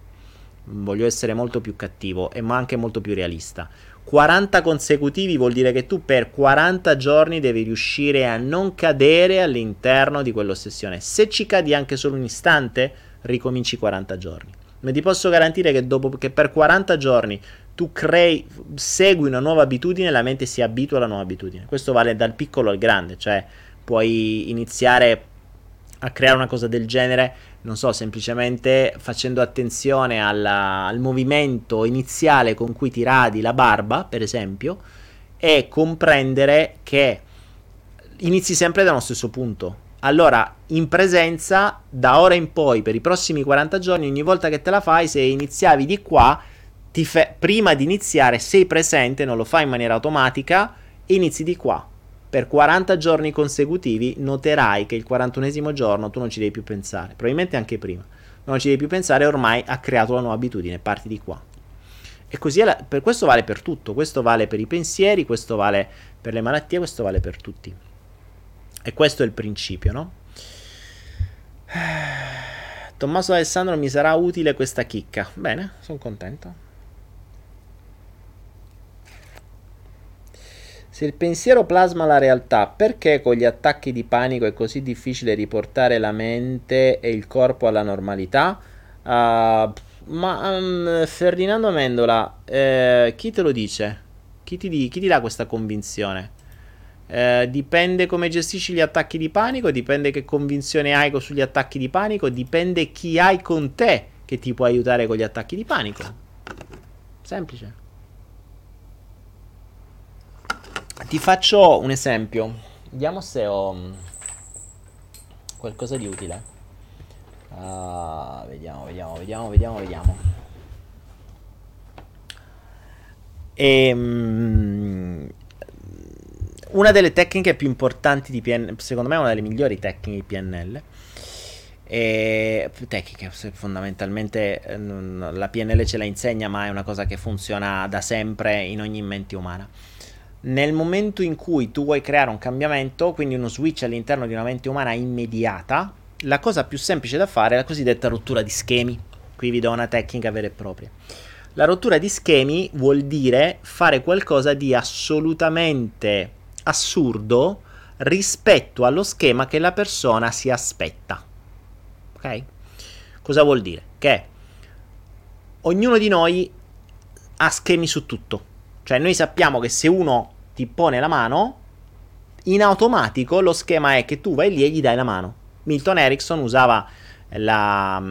Voglio essere molto più cattivo e ma anche molto più realista. 40 consecutivi vuol dire che tu per 40 giorni devi riuscire a non cadere all'interno di quell'ossessione. Se ci cadi anche solo un istante, ricominci 40 giorni. Ma ti posso garantire che dopo che per 40 giorni tu crei, segui una nuova abitudine, la mente si abitua alla nuova abitudine. Questo vale dal piccolo al grande, cioè puoi iniziare a creare una cosa del genere non so, semplicemente facendo attenzione alla, al movimento iniziale con cui ti radi la barba, per esempio, e comprendere che inizi sempre da uno stesso punto. Allora, in presenza, da ora in poi, per i prossimi 40 giorni, ogni volta che te la fai, se iniziavi di qua, fe- prima di iniziare sei presente, non lo fai in maniera automatica, inizi di qua per 40 giorni consecutivi noterai che il 41 giorno tu non ci devi più pensare, probabilmente anche prima, non ci devi più pensare, ormai ha creato la nuova abitudine, parti di qua. E così la, per questo vale per tutto, questo vale per i pensieri, questo vale per le malattie, questo vale per tutti. E questo è il principio, no? Tommaso Alessandro mi sarà utile questa chicca. Bene, sono contento. Se il pensiero plasma la realtà, perché con gli attacchi di panico è così difficile riportare la mente e il corpo alla normalità? Uh, ma um, Ferdinando Mendola, eh, chi te lo dice? Chi ti, chi ti dà questa convinzione? Eh, dipende come gestisci gli attacchi di panico, dipende che convinzione hai sugli attacchi di panico, dipende chi hai con te che ti può aiutare con gli attacchi di panico. Semplice. Ti faccio un esempio. Vediamo se ho mm, qualcosa di utile. Uh, vediamo, vediamo, vediamo, vediamo, vediamo. E, um, una delle tecniche più importanti di PNL, secondo me è una delle migliori tecniche di PNL. E, tecniche, fondamentalmente eh, la PNL ce la insegna, ma è una cosa che funziona da sempre in ogni mente umana. Nel momento in cui tu vuoi creare un cambiamento, quindi uno switch all'interno di una mente umana immediata, la cosa più semplice da fare è la cosiddetta rottura di schemi. Qui vi do una tecnica vera e propria. La rottura di schemi vuol dire fare qualcosa di assolutamente assurdo rispetto allo schema che la persona si aspetta. Ok? Cosa vuol dire? Che ognuno di noi ha schemi su tutto. Cioè noi sappiamo che se uno ti pone la mano, in automatico lo schema è che tu vai lì e gli dai la mano. Milton Erickson usava la,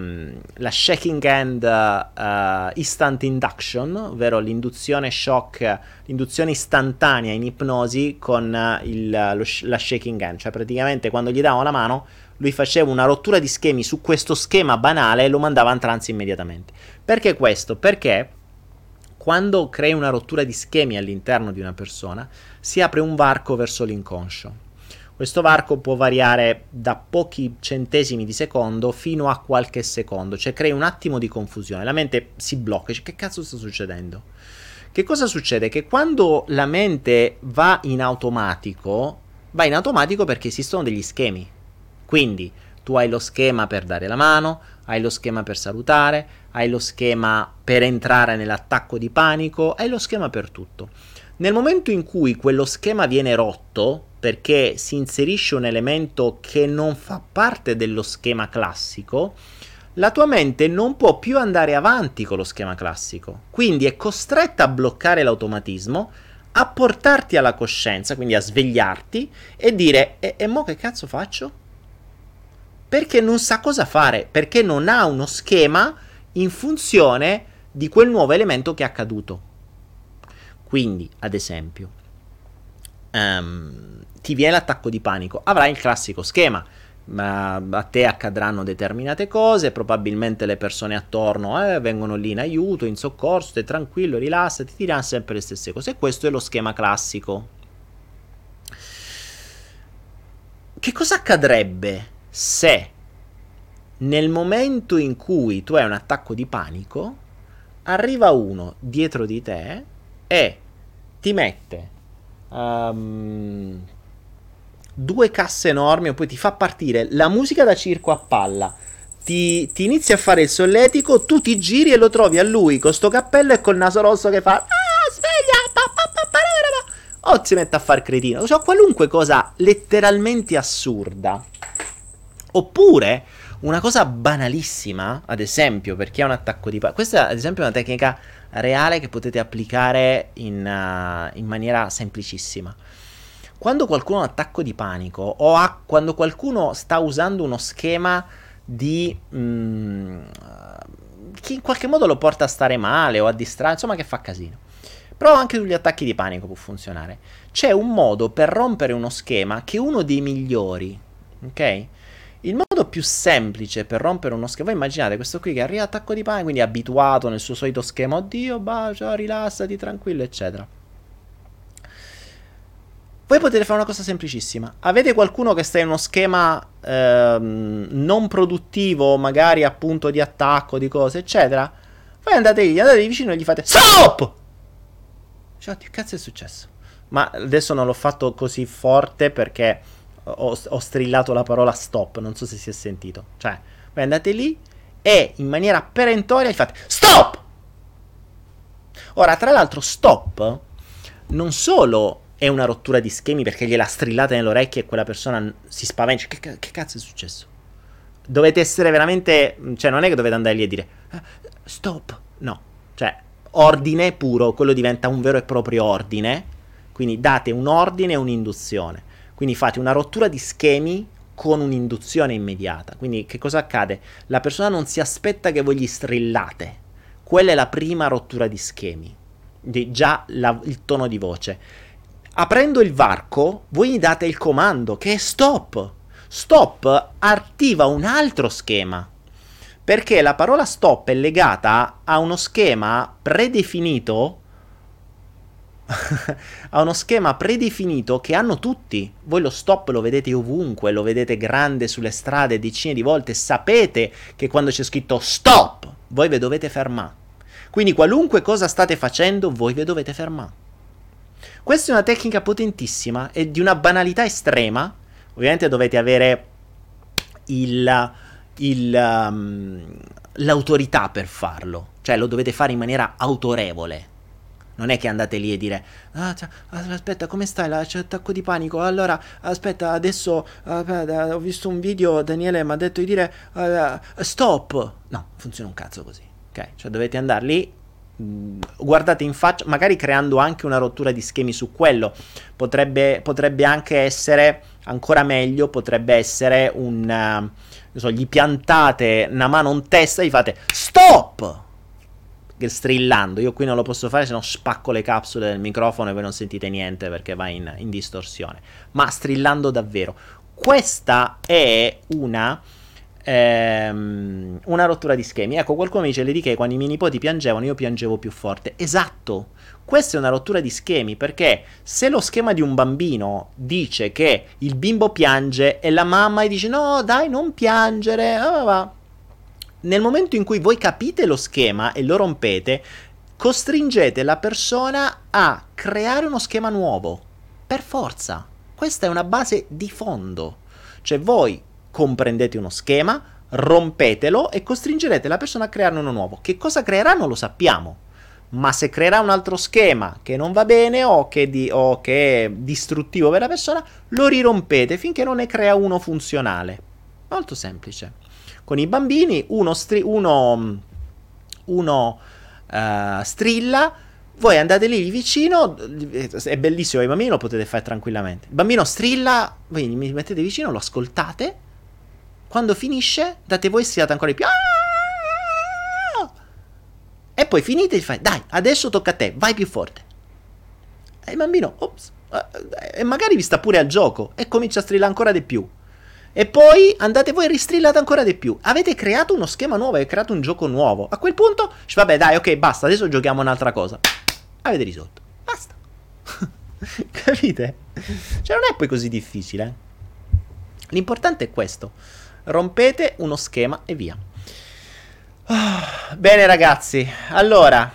la shaking hand uh, instant induction, ovvero l'induzione shock, l'induzione istantanea in ipnosi con uh, il, lo, la shaking hand, cioè praticamente quando gli davano la mano lui faceva una rottura di schemi su questo schema banale e lo mandava in trance immediatamente. Perché questo? Perché quando crei una rottura di schemi all'interno di una persona si apre un varco verso l'inconscio. Questo varco può variare da pochi centesimi di secondo fino a qualche secondo, cioè crei un attimo di confusione, la mente si blocca, dice che cazzo sta succedendo? Che cosa succede? Che quando la mente va in automatico, va in automatico perché esistono degli schemi. Quindi tu hai lo schema per dare la mano, hai lo schema per salutare, hai lo schema per entrare nell'attacco di panico, hai lo schema per tutto. Nel momento in cui quello schema viene rotto, perché si inserisce un elemento che non fa parte dello schema classico, la tua mente non può più andare avanti con lo schema classico. Quindi è costretta a bloccare l'automatismo, a portarti alla coscienza, quindi a svegliarti e dire: E, e mo che cazzo faccio? Perché non sa cosa fare, perché non ha uno schema in funzione di quel nuovo elemento che è accaduto. Quindi, ad esempio, um, ti viene l'attacco di panico, avrai il classico schema. Ma a te accadranno determinate cose, probabilmente le persone attorno eh, vengono lì in aiuto, in soccorso, stai tranquillo, rilassati, ti diranno sempre le stesse cose. Questo è lo schema classico. Che cosa accadrebbe se nel momento in cui tu hai un attacco di panico, arriva uno dietro di te e ti mette um, due casse enormi e poi ti fa partire la musica da circo a palla. Ti, ti inizia a fare il solletico, tu ti giri e lo trovi a lui con sto cappello e col naso rosso che fa Ah, sveglia! Pa, pa, pa, o si mette a far cretino. Cioè, qualunque cosa letteralmente assurda. Oppure una cosa banalissima, ad esempio, perché è un attacco di panico. Questa, ad esempio, è una tecnica reale che potete applicare in, uh, in maniera semplicissima. Quando qualcuno ha un attacco di panico o ha, quando qualcuno sta usando uno schema di... Mm, che in qualche modo lo porta a stare male o a distrarre, insomma che fa casino. Però anche sugli attacchi di panico può funzionare. C'è un modo per rompere uno schema che è uno dei migliori, ok? Più semplice per rompere uno schema, voi immaginate questo qui che arriva attacco di panico, quindi abituato nel suo solito schema, oddio, bacia, rilassati, tranquillo, eccetera. Voi potete fare una cosa semplicissima. Avete qualcuno che sta in uno schema ehm, non produttivo, magari appunto di attacco, di cose, eccetera. Voi andate lì, andate lì vicino e gli fate STOP! Cioè, che cazzo è successo? Ma adesso non l'ho fatto così forte perché ho, ho, strillato la parola stop, non so se si è sentito. Cioè, voi andate lì e in maniera perentoria gli fate stop! Ora, tra l'altro, stop non solo è una rottura di schemi perché gliela strillate nell'orecchio e quella persona si spaventa. Che, che cazzo è successo? Dovete essere veramente. Cioè, non è che dovete andare lì e dire ah, stop. No, cioè, ordine puro, quello diventa un vero e proprio ordine Quindi date un ordine e un'induzione. Quindi fate una rottura di schemi con un'induzione immediata. Quindi che cosa accade? La persona non si aspetta che voi gli strillate. Quella è la prima rottura di schemi. Di già la, il tono di voce. Aprendo il varco, voi gli date il comando che è stop. Stop attiva un altro schema. Perché la parola stop è legata a uno schema predefinito ha uno schema predefinito che hanno tutti. Voi lo stop lo vedete ovunque, lo vedete grande sulle strade decine di volte, sapete che quando c'è scritto stop, voi vi dovete fermare. Quindi qualunque cosa state facendo, voi vi dovete fermare. Questa è una tecnica potentissima e di una banalità estrema. Ovviamente dovete avere il, il, um, l'autorità per farlo, cioè lo dovete fare in maniera autorevole non è che andate lì e dire, ah, cioè, aspetta, come stai? La, c'è attacco di panico. Allora, aspetta, adesso aspetta, ho visto un video, Daniele mi ha detto di dire, uh, stop. No, funziona un cazzo così. Ok, cioè dovete andare lì, mm, guardate in faccia, magari creando anche una rottura di schemi su quello. Potrebbe, potrebbe anche essere, ancora meglio, potrebbe essere un... Uh, so, gli piantate una mano in testa e gli fate stop! Strillando. Io qui non lo posso fare se no spacco le capsule del microfono e voi non sentite niente perché va in, in distorsione. Ma strillando davvero. Questa è una, ehm, una rottura di schemi. Ecco, qualcuno mi dice, Lady che quando i miei nipoti piangevano io piangevo più forte. Esatto. Questa è una rottura di schemi perché se lo schema di un bambino dice che il bimbo piange e la mamma gli dice no dai non piangere, ah, va, nel momento in cui voi capite lo schema e lo rompete, costringete la persona a creare uno schema nuovo. Per forza. Questa è una base di fondo. Cioè voi comprendete uno schema, rompetelo e costringerete la persona a crearne uno nuovo. Che cosa creerà non lo sappiamo. Ma se creerà un altro schema che non va bene o che, di, o che è distruttivo per la persona, lo rirompete finché non ne crea uno funzionale. Molto semplice con i bambini, uno, stri- uno, uno uh, strilla, voi andate lì vicino, è bellissimo, i bambini lo potete fare tranquillamente. Il bambino strilla, voi mi mettete vicino, lo ascoltate, quando finisce date voi strillate ancora di più. E poi finite e fai, dai, adesso tocca a te, vai più forte. E il bambino, ops, e magari vi sta pure al gioco e comincia a strillare ancora di più. E poi andate voi e ristrillate ancora di più. Avete creato uno schema nuovo, avete creato un gioco nuovo. A quel punto, vabbè, dai, ok, basta, adesso giochiamo un'altra cosa. Avete risolto. Basta. Capite? Cioè, non è poi così difficile. Eh? L'importante è questo. Rompete uno schema e via. Oh, bene, ragazzi. Allora.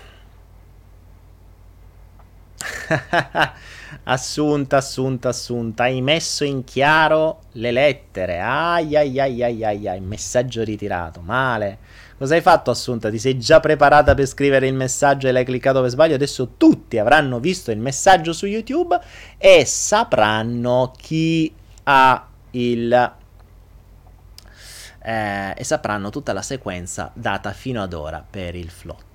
Assunta, assunta, assunta. Hai messo in chiaro le lettere. Ai ai ai ai ai ai. Messaggio ritirato. Male. Cosa hai fatto, Assunta? Ti sei già preparata per scrivere il messaggio e l'hai cliccato per sbaglio? Adesso tutti avranno visto il messaggio su YouTube e sapranno chi ha il. Eh, e sapranno tutta la sequenza data fino ad ora per il flot.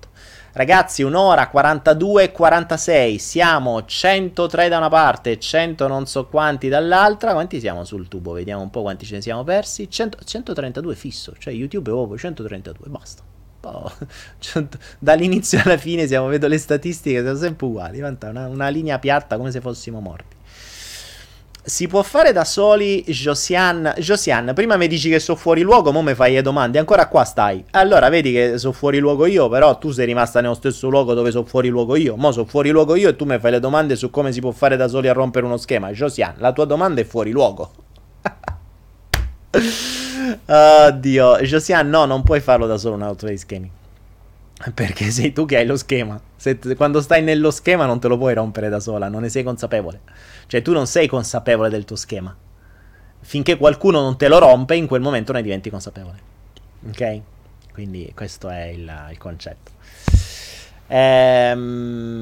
Ragazzi, un'ora 42 e 46. Siamo 103 da una parte, 100 non so quanti dall'altra. Quanti siamo sul tubo? Vediamo un po' quanti ce ne siamo persi. 100, 132 fisso, cioè YouTube è proprio 132, basta. Oh, 100, dall'inizio alla fine siamo, vedo le statistiche, sono sempre uguali. Una, una linea piatta come se fossimo morti. Si può fare da soli Josian? Josian, prima mi dici che sono fuori luogo, mo mi fai le domande, ancora qua stai. Allora vedi che sono fuori luogo io, però tu sei rimasta nello stesso luogo dove sono fuori luogo io. Mo sono fuori luogo io e tu mi fai le domande su come si può fare da soli a rompere uno schema. Josian, la tua domanda è fuori luogo. Oddio, Josian, no, non puoi farlo da solo un auto di schemi. Perché sei tu che hai lo schema. Se, quando stai nello schema non te lo puoi rompere da sola, non ne sei consapevole. Cioè tu non sei consapevole del tuo schema. Finché qualcuno non te lo rompe, in quel momento ne diventi consapevole. Ok? Quindi questo è il, il concetto. Ehm...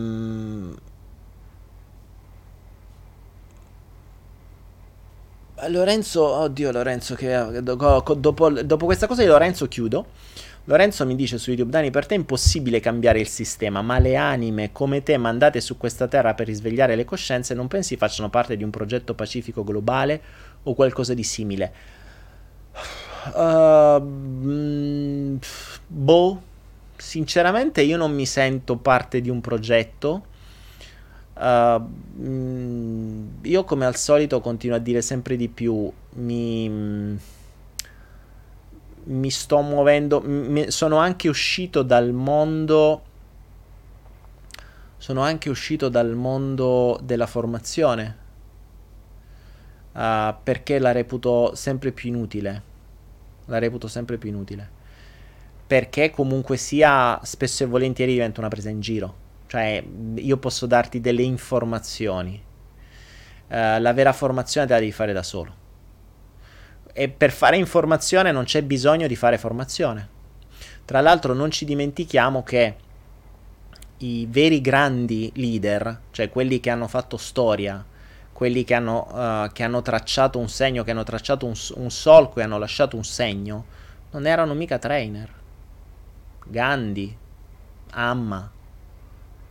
Lorenzo, oddio Lorenzo, che dopo, dopo questa cosa di Lorenzo chiudo. Lorenzo mi dice su YouTube, Dani, per te è impossibile cambiare il sistema, ma le anime come te mandate su questa terra per risvegliare le coscienze non pensi facciano parte di un progetto pacifico globale o qualcosa di simile? Uh, boh, sinceramente io non mi sento parte di un progetto. Uh, io come al solito continuo a dire sempre di più, mi mi sto muovendo, mi, sono anche uscito dal mondo, sono anche uscito dal mondo della formazione, uh, perché la reputo sempre più inutile, la reputo sempre più inutile, perché comunque sia spesso e volentieri diventa una presa in giro, cioè io posso darti delle informazioni, uh, la vera formazione te la devi fare da solo e per fare informazione non c'è bisogno di fare formazione. Tra l'altro non ci dimentichiamo che i veri grandi leader, cioè quelli che hanno fatto storia, quelli che hanno, uh, che hanno tracciato un segno, che hanno tracciato un, un, solco e hanno lasciato un segno, non erano mica trainer. Gandhi, Amma,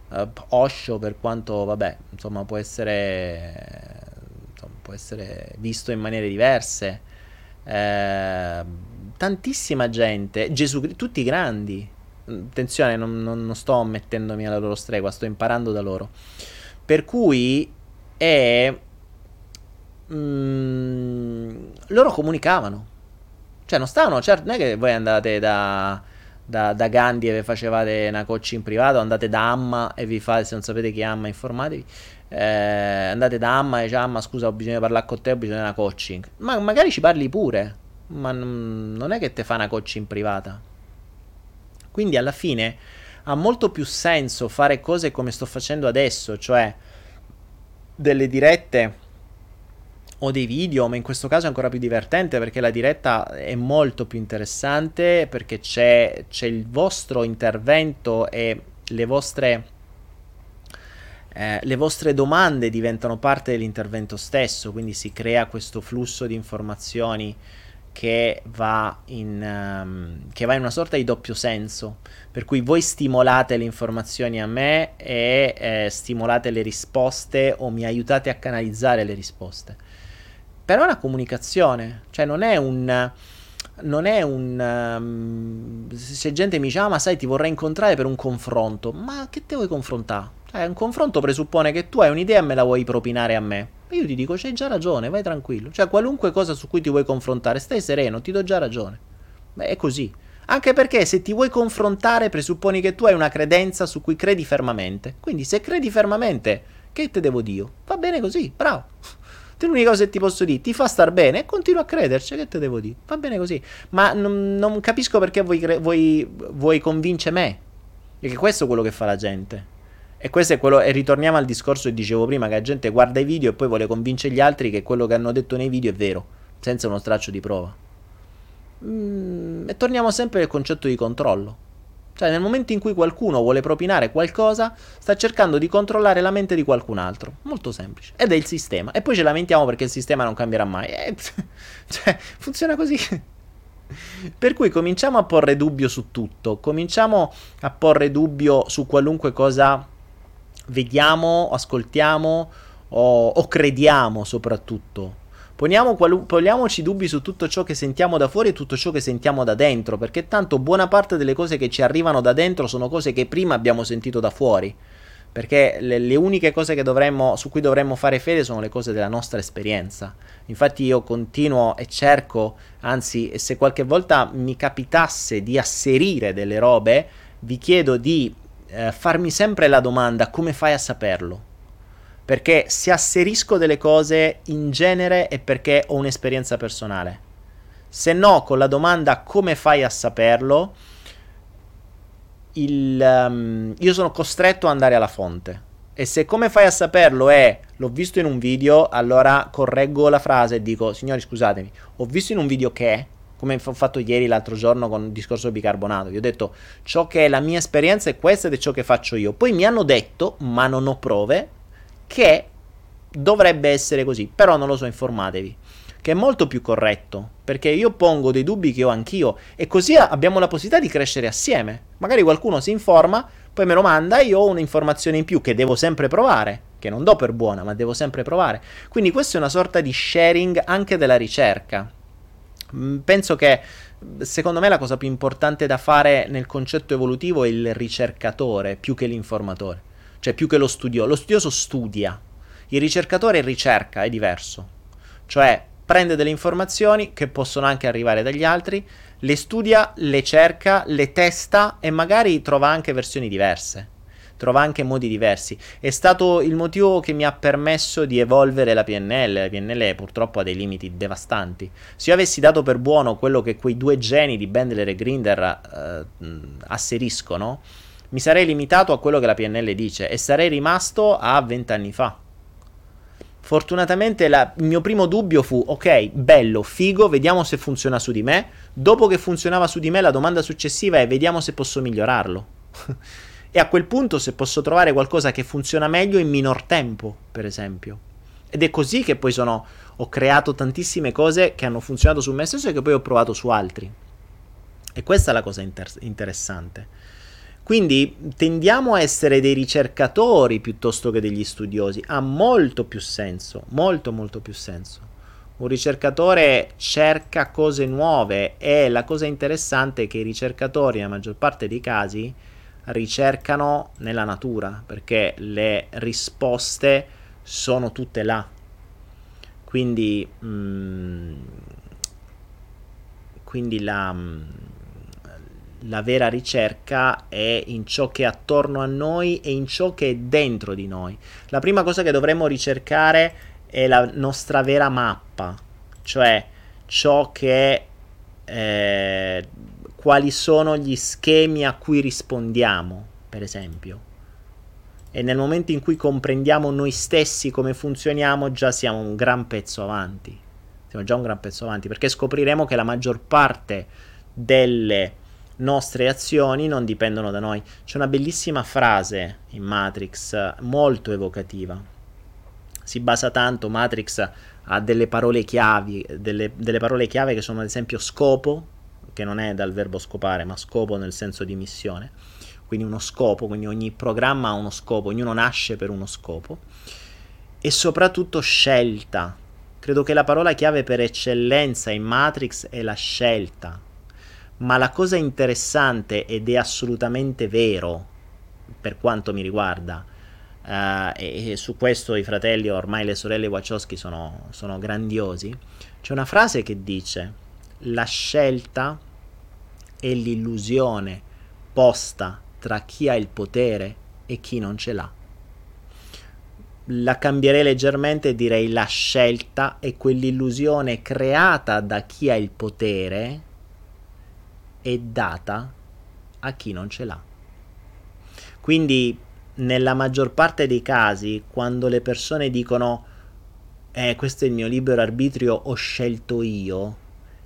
uh, Osho per quanto, vabbè, insomma può essere, insomma, può essere visto in maniere diverse eh, tantissima gente, Gesù, tutti grandi. Attenzione, non, non, non, sto mettendomi alla loro stregua, sto imparando da loro. Per cui è... Mm, loro comunicavano. Cioè, non stavano, certo, non è che voi andate da, da, da Gandhi e vi facevate una coaching privato, andate da Amma e vi fate, se non sapete chi è Amma, informatevi eh, andate da Amma e dice Amma scusa ho bisogno di parlare con te, ho bisogno di una coaching. Ma magari ci parli pure, ma n- non è che te fa una coaching privata. Quindi alla fine ha molto più senso fare cose come sto facendo adesso, cioè delle dirette o dei video, ma in questo caso è ancora più divertente perché la diretta è molto più interessante perché c'è, c'è il vostro intervento e le vostre eh, le vostre domande diventano parte dell'intervento stesso, quindi si crea questo flusso di informazioni che va, in, um, che va in una sorta di doppio senso, per cui voi stimolate le informazioni a me e eh, stimolate le risposte o mi aiutate a canalizzare le risposte. Però è una comunicazione, cioè non è un non è un... Um, se gente mi dice, ah ma sai ti vorrei incontrare per un confronto, ma che te vuoi confrontare? Cioè, un confronto presuppone che tu hai un'idea e me la vuoi propinare a me. E io ti dico, c'hai già ragione, vai tranquillo. Cioè, qualunque cosa su cui ti vuoi confrontare, stai sereno, ti do già ragione. Beh, è così. Anche perché se ti vuoi confrontare, presupponi che tu hai una credenza su cui credi fermamente. Quindi, se credi fermamente, che te devo dire? Va bene così, bravo. L'unica cosa che ti posso dire, ti fa star bene, continua a crederci, che te devo dire? Va bene così. Ma non, non capisco perché vuoi, vuoi, vuoi convincere me. Perché questo è quello che fa la gente. E questo è quello. E ritorniamo al discorso che dicevo prima: che la gente guarda i video e poi vuole convincere gli altri che quello che hanno detto nei video è vero, senza uno straccio di prova. Mm, e torniamo sempre al concetto di controllo. Cioè, nel momento in cui qualcuno vuole propinare qualcosa, sta cercando di controllare la mente di qualcun altro. Molto semplice. Ed è il sistema. E poi ci lamentiamo perché il sistema non cambierà mai. Eh, cioè, funziona così. Per cui cominciamo a porre dubbio su tutto. Cominciamo a porre dubbio su qualunque cosa vediamo, ascoltiamo o, o crediamo soprattutto. Poniamo qualu- poniamoci dubbi su tutto ciò che sentiamo da fuori e tutto ciò che sentiamo da dentro, perché tanto buona parte delle cose che ci arrivano da dentro sono cose che prima abbiamo sentito da fuori. Perché le, le uniche cose dovremmo, su cui dovremmo fare fede sono le cose della nostra esperienza. Infatti io continuo e cerco, anzi se qualche volta mi capitasse di asserire delle robe, vi chiedo di eh, farmi sempre la domanda come fai a saperlo? Perché se asserisco delle cose in genere è perché ho un'esperienza personale. Se no, con la domanda come fai a saperlo, il, um, io sono costretto ad andare alla fonte. E se come fai a saperlo è l'ho visto in un video, allora correggo la frase e dico, signori scusatemi, ho visto in un video che come ho fatto ieri l'altro giorno con il discorso bicarbonato. Vi ho detto ciò che è la mia esperienza è questa ed è ciò che faccio io. Poi mi hanno detto, ma non ho prove, che dovrebbe essere così, però non lo so, informatevi. che è molto più corretto, perché io pongo dei dubbi che ho anch'io e così abbiamo la possibilità di crescere assieme. Magari qualcuno si informa, poi me lo manda e io ho un'informazione in più che devo sempre provare, che non do per buona, ma devo sempre provare. Quindi questa è una sorta di sharing anche della ricerca. Mm, penso che secondo me la cosa più importante da fare nel concetto evolutivo è il ricercatore più che l'informatore, cioè più che lo studioso. Lo studioso studia, il ricercatore ricerca, è diverso. Cioè prende delle informazioni che possono anche arrivare dagli altri, le studia, le cerca, le testa e magari trova anche versioni diverse trova anche modi diversi. È stato il motivo che mi ha permesso di evolvere la PNL. La PNL purtroppo ha dei limiti devastanti. Se io avessi dato per buono quello che quei due geni di Bendler e Grinder eh, asseriscono, mi sarei limitato a quello che la PNL dice e sarei rimasto a vent'anni fa. Fortunatamente la, il mio primo dubbio fu, ok, bello, figo, vediamo se funziona su di me. Dopo che funzionava su di me, la domanda successiva è vediamo se posso migliorarlo. e a quel punto se posso trovare qualcosa che funziona meglio in minor tempo, per esempio. Ed è così che poi sono, ho creato tantissime cose che hanno funzionato su me stesso e che poi ho provato su altri. E questa è la cosa inter- interessante. Quindi tendiamo a essere dei ricercatori piuttosto che degli studiosi. Ha molto più senso, molto molto più senso. Un ricercatore cerca cose nuove e la cosa interessante è che i ricercatori, nella maggior parte dei casi, ricercano nella natura perché le risposte sono tutte là. Quindi, mm, quindi la, mm, la vera ricerca è in ciò che è attorno a noi e in ciò che è dentro di noi. La prima cosa che dovremmo ricercare è la nostra vera mappa, cioè ciò che eh, quali sono gli schemi a cui rispondiamo, per esempio. E nel momento in cui comprendiamo noi stessi come funzioniamo, già siamo un gran pezzo avanti. Siamo già un gran pezzo avanti, perché scopriremo che la maggior parte delle nostre azioni non dipendono da noi. C'è una bellissima frase in Matrix, molto evocativa. Si basa tanto, Matrix ha delle parole chiavi, delle, delle parole chiave che sono ad esempio scopo, che non è dal verbo scopare, ma scopo nel senso di missione, quindi uno scopo, quindi ogni programma ha uno scopo, ognuno nasce per uno scopo, e soprattutto scelta. Credo che la parola chiave per eccellenza in Matrix è la scelta, ma la cosa interessante ed è assolutamente vero, per quanto mi riguarda, uh, e, e, su questo i fratelli, ormai le sorelle Wachowski sono, sono grandiosi, c'è una frase che dice la scelta e l'illusione posta tra chi ha il potere e chi non ce l'ha. La cambierei leggermente e direi la scelta è quell'illusione creata da chi ha il potere e data a chi non ce l'ha. Quindi nella maggior parte dei casi, quando le persone dicono eh, questo è il mio libero arbitrio, ho scelto io,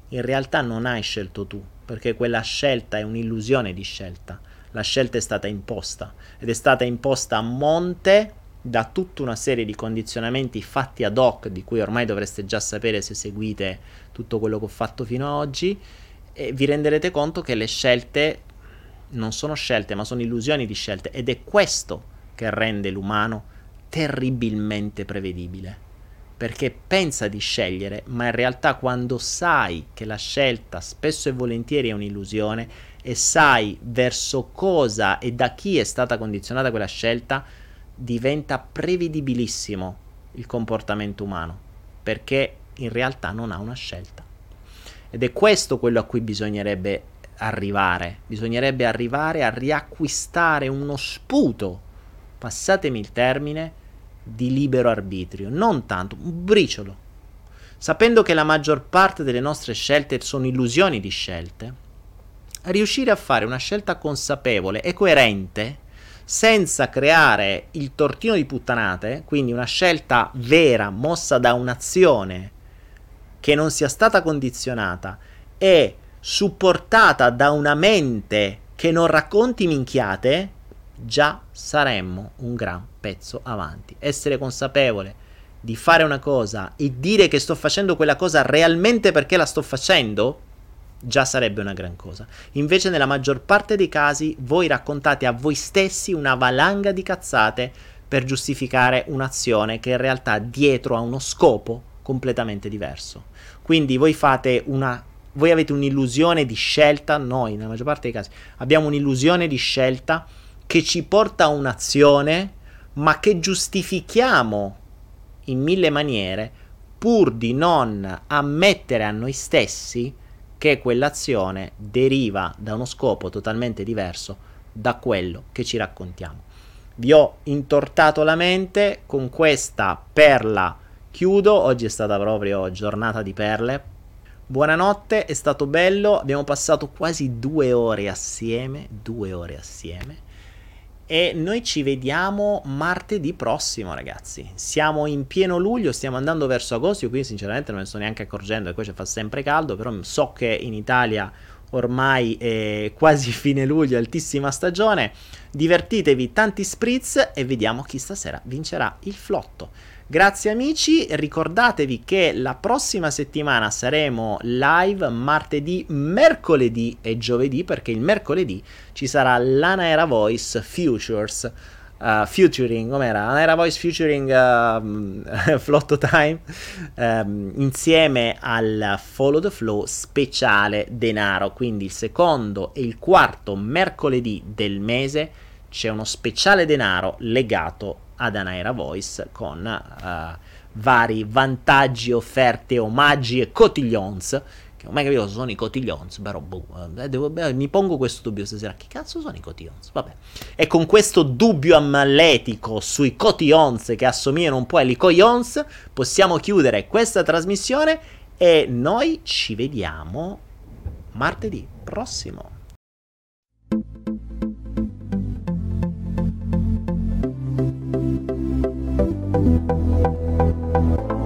in realtà non hai scelto tu, perché quella scelta è un'illusione di scelta. La scelta è stata imposta ed è stata imposta a monte da tutta una serie di condizionamenti fatti ad hoc, di cui ormai dovreste già sapere se seguite tutto quello che ho fatto fino ad oggi, e vi renderete conto che le scelte non sono scelte, ma sono illusioni di scelte. Ed è questo che rende l'umano terribilmente prevedibile. Perché pensa di scegliere, ma in realtà quando sai che la scelta spesso e volentieri è un'illusione e sai verso cosa e da chi è stata condizionata quella scelta, diventa prevedibilissimo il comportamento umano, perché in realtà non ha una scelta. Ed è questo quello a cui bisognerebbe arrivare, bisognerebbe arrivare a riacquistare uno sputo, passatemi il termine, di libero arbitrio, non tanto, un briciolo. Sapendo che la maggior parte delle nostre scelte sono illusioni di scelte, riuscire a fare una scelta consapevole e coerente senza creare il tortino di puttanate, quindi una scelta vera, mossa da un'azione che non sia stata condizionata e supportata da una mente che non racconti minchiate, già saremmo un gran pezzo avanti. Essere consapevole di fare una cosa e dire che sto facendo quella cosa realmente perché la sto facendo, già sarebbe una gran cosa. Invece nella maggior parte dei casi voi raccontate a voi stessi una valanga di cazzate per giustificare un'azione che in realtà dietro ha uno scopo completamente diverso. Quindi voi fate una voi avete un'illusione di scelta, noi nella maggior parte dei casi abbiamo un'illusione di scelta che ci porta a un'azione, ma che giustifichiamo in mille maniere pur di non ammettere a noi stessi che quell'azione deriva da uno scopo totalmente diverso da quello che ci raccontiamo. Vi ho intortato la mente con questa perla. Chiudo, oggi è stata proprio giornata di perle. Buonanotte, è stato bello, abbiamo passato quasi due ore assieme, due ore assieme. E noi ci vediamo martedì prossimo, ragazzi. Siamo in pieno luglio, stiamo andando verso agosto. Io qui, sinceramente, non me ne sto neanche accorgendo che qua fa sempre caldo. Però so che in Italia ormai è quasi fine luglio, altissima stagione. Divertitevi, tanti spritz e vediamo chi stasera vincerà il flotto. Grazie amici, ricordatevi che la prossima settimana saremo live martedì, mercoledì e giovedì perché il mercoledì ci sarà l'Anaera Voice Futures uh, featuring, com'era? Naira Voice featuring uh, Flotto Time um, insieme al Follow the Flow speciale denaro. Quindi il secondo e il quarto mercoledì del mese c'è uno speciale denaro legato ad Anaera Voice con uh, vari vantaggi, offerte, omaggi e cotillons che non mai capito cosa sono i cotillons, però boh, eh, devo, beh, mi pongo questo dubbio stasera, che cazzo sono i cotillons? Vabbè. E con questo dubbio ammalletico sui cotillons che assomigliano un po' ai coglions, possiamo chiudere questa trasmissione e noi ci vediamo martedì prossimo. Thank you.